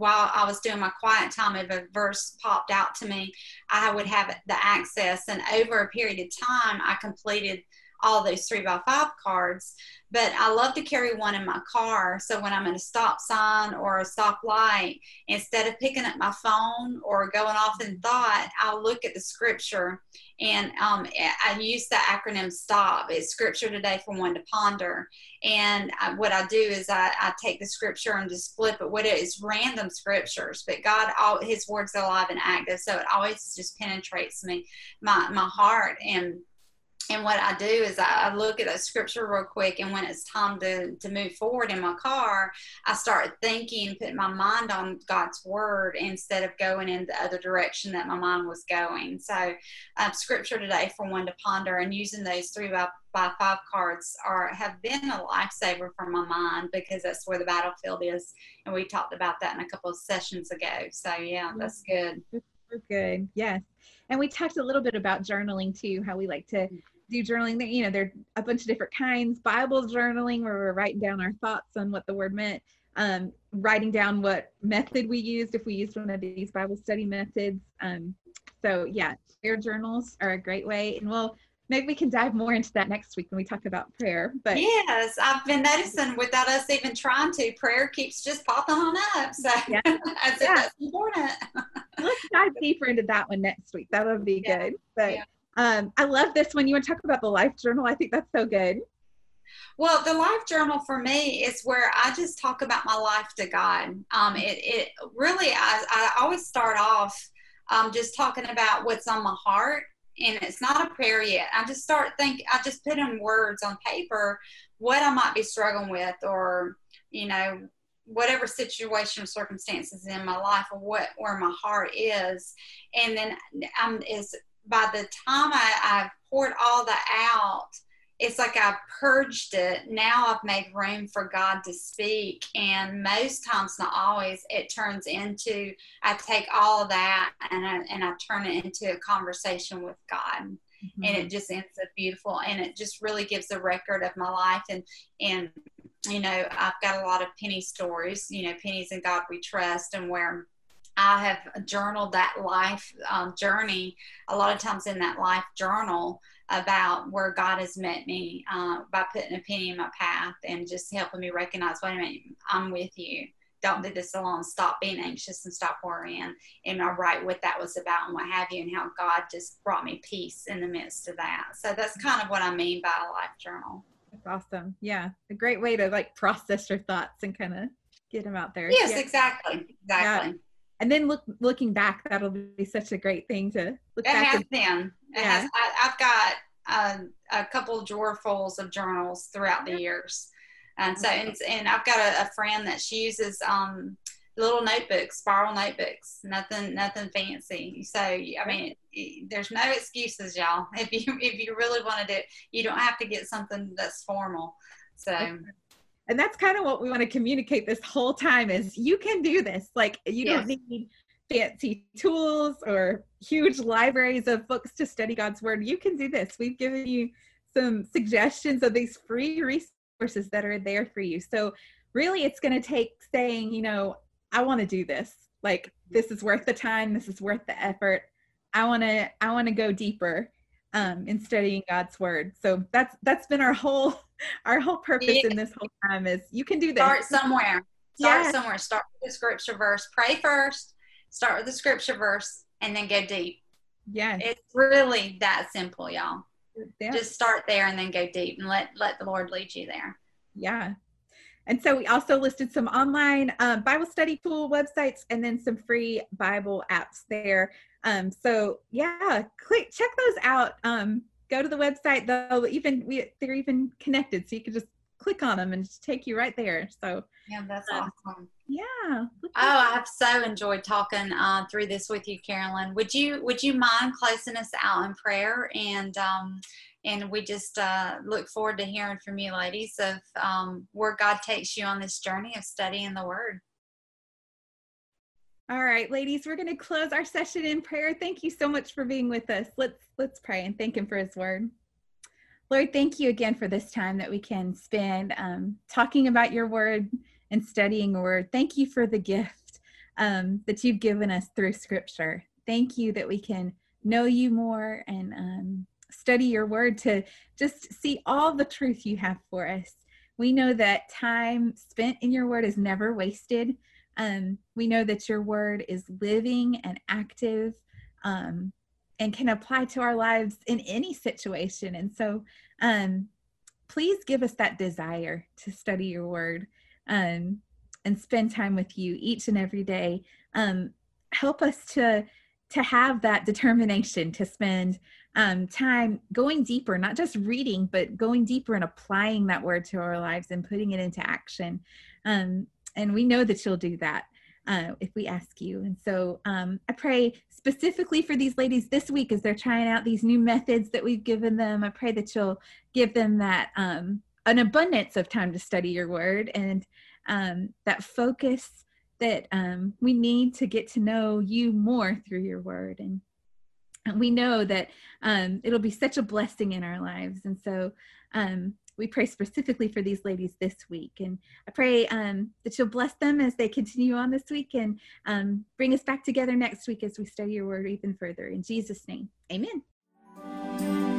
while I was doing my quiet time, if a verse popped out to me, I would have the access. And over a period of time, I completed all those three by five cards. But I love to carry one in my car. So when I'm at a stop sign or a stop light, instead of picking up my phone or going off in thought, I'll look at the scripture. And um, I use the acronym STOP. It's scripture today for one to ponder. And I, what I do is I, I, take the scripture and just flip it. What it is random scriptures, but God, all His words are alive and active. So it always just penetrates me, my, my heart. And and what I do is I, look at a scripture real quick, and when it's time to, to move forward in my car, I start thinking, putting my mind on God's word instead of going in the other direction that my mind was going. So, uh, scripture today for one to ponder, and using those three by, by five cards are have been a lifesaver for my mind because that's where the battlefield is, and we talked about that in a couple of sessions ago. So, yeah, that's good. Good, yes. And we talked a little bit about journaling too, how we like to do journaling. You know, there are a bunch of different kinds. Bible journaling, where we're writing down our thoughts on what the word meant. Um, writing down what method we used if we used one of these Bible study methods. Um, so yeah, prayer journals are a great way, and we'll maybe we can dive more into that next week when we talk about prayer. But yes, I've been noticing without us even trying to, prayer keeps just popping on up. So yeah, I said yeah. that's important. Let's dive deeper into that one next week. That would be yeah. good. But yeah. Um, I love this one. You want to talk about the life journal? I think that's so good. Well, the life journal for me is where I just talk about my life to God. Um, it, it really, I, I always start off um, just talking about what's on my heart, and it's not a prayer yet. I just start think. I just put in words on paper what I might be struggling with, or you know, whatever situation or circumstances in my life or what where my heart is and then i'm is by the time I, i've poured all that out it's like I've purged it. Now I've made room for God to speak. And most times, not always, it turns into I take all of that and I, and I turn it into a conversation with God. Mm-hmm. And it just ends up beautiful. And it just really gives a record of my life. And, and, you know, I've got a lot of penny stories, you know, pennies and God we trust, and where I have journaled that life um, journey a lot of times in that life journal about where God has met me uh, by putting a penny in my path and just helping me recognize, wait a minute, I'm with you. Don't do this alone. Stop being anxious and stop worrying. And I write what that was about and what have you, and how God just brought me peace in the midst of that. So that's kind of what I mean by a life journal. That's awesome. Yeah. A great way to like process your thoughts and kind of get them out there. Yes, yeah. exactly. Exactly. Yeah and then look looking back that'll be such a great thing to look it back has and, been. It yeah. has, I, have got um, a couple drawerfuls of journals throughout the years. And so and, and i've got a, a, friend that she uses um, little notebooks spiral notebooks nothing nothing fancy. So i mean there's no excuses y'all. If you if you really wanted it you don't have to get something that's formal. So and that's kind of what we want to communicate this whole time is you can do this. Like you yes. don't need fancy tools or huge libraries of books to study god's word. You can do this. We've given you some suggestions of these free resources that are there for you. So really it's going to take saying you know i want to do this. Like this is worth the time. This is worth the effort. I want to i want to go deeper um, in studying God's word. So that's that's been our whole our whole purpose yeah. in this whole time is you can do this. Start somewhere. Start yeah. somewhere. Start with the scripture verse. Pray first. Start with the scripture verse, and then go deep. Yeah, it's really that simple, y'all. Yeah. Just start there and then go deep, and let let the Lord lead you there. Yeah. And so we also listed some online um, Bible study tool websites and then some free Bible apps there um, so yeah, click check those out. Um, go to the website. They'll even we they're even connected, so you can just click on them and take you right there. So yeah, that's um, awesome. Yeah. Oh, I have so enjoyed talking uh, through this with you, Carolyn. Would you Would you mind closing us out in prayer and um, and we just uh, look forward to hearing from you, ladies, of um, where God takes you on this journey of studying the Word. All right, ladies, we're going to close our session in prayer. Thank you so much for being with us. Let's let's pray and thank him for his word. Lord, thank you again for this time that we can spend um, talking about your word and studying your word. Thank you for the gift um, that you've given us through scripture. Thank you that we can know you more and um, study your word to just see all the truth you have for us. We know that time spent in your word is never wasted. Um, we know that your word is living and active um, and can apply to our lives in any situation. And so, um, please give us that desire to study your word um, and spend time with you each and every day. Um, help us to to have that determination to spend um, time going deeper, not just reading, but going deeper and applying that word to our lives and putting it into action. Um, and we know that you'll do that uh, if we ask you. And so um, I pray specifically for these ladies this week as they're trying out these new methods that we've given them. I pray that you'll give them that um, an abundance of time to study your word and um, that focus that um, we need to get to know you more through your word. And, and we know that um, it'll be such a blessing in our lives. And so um, we pray specifically for these ladies this week. And I pray um, that you'll bless them as they continue on this week and um, bring us back together next week as we study your word even further. In Jesus' name, amen.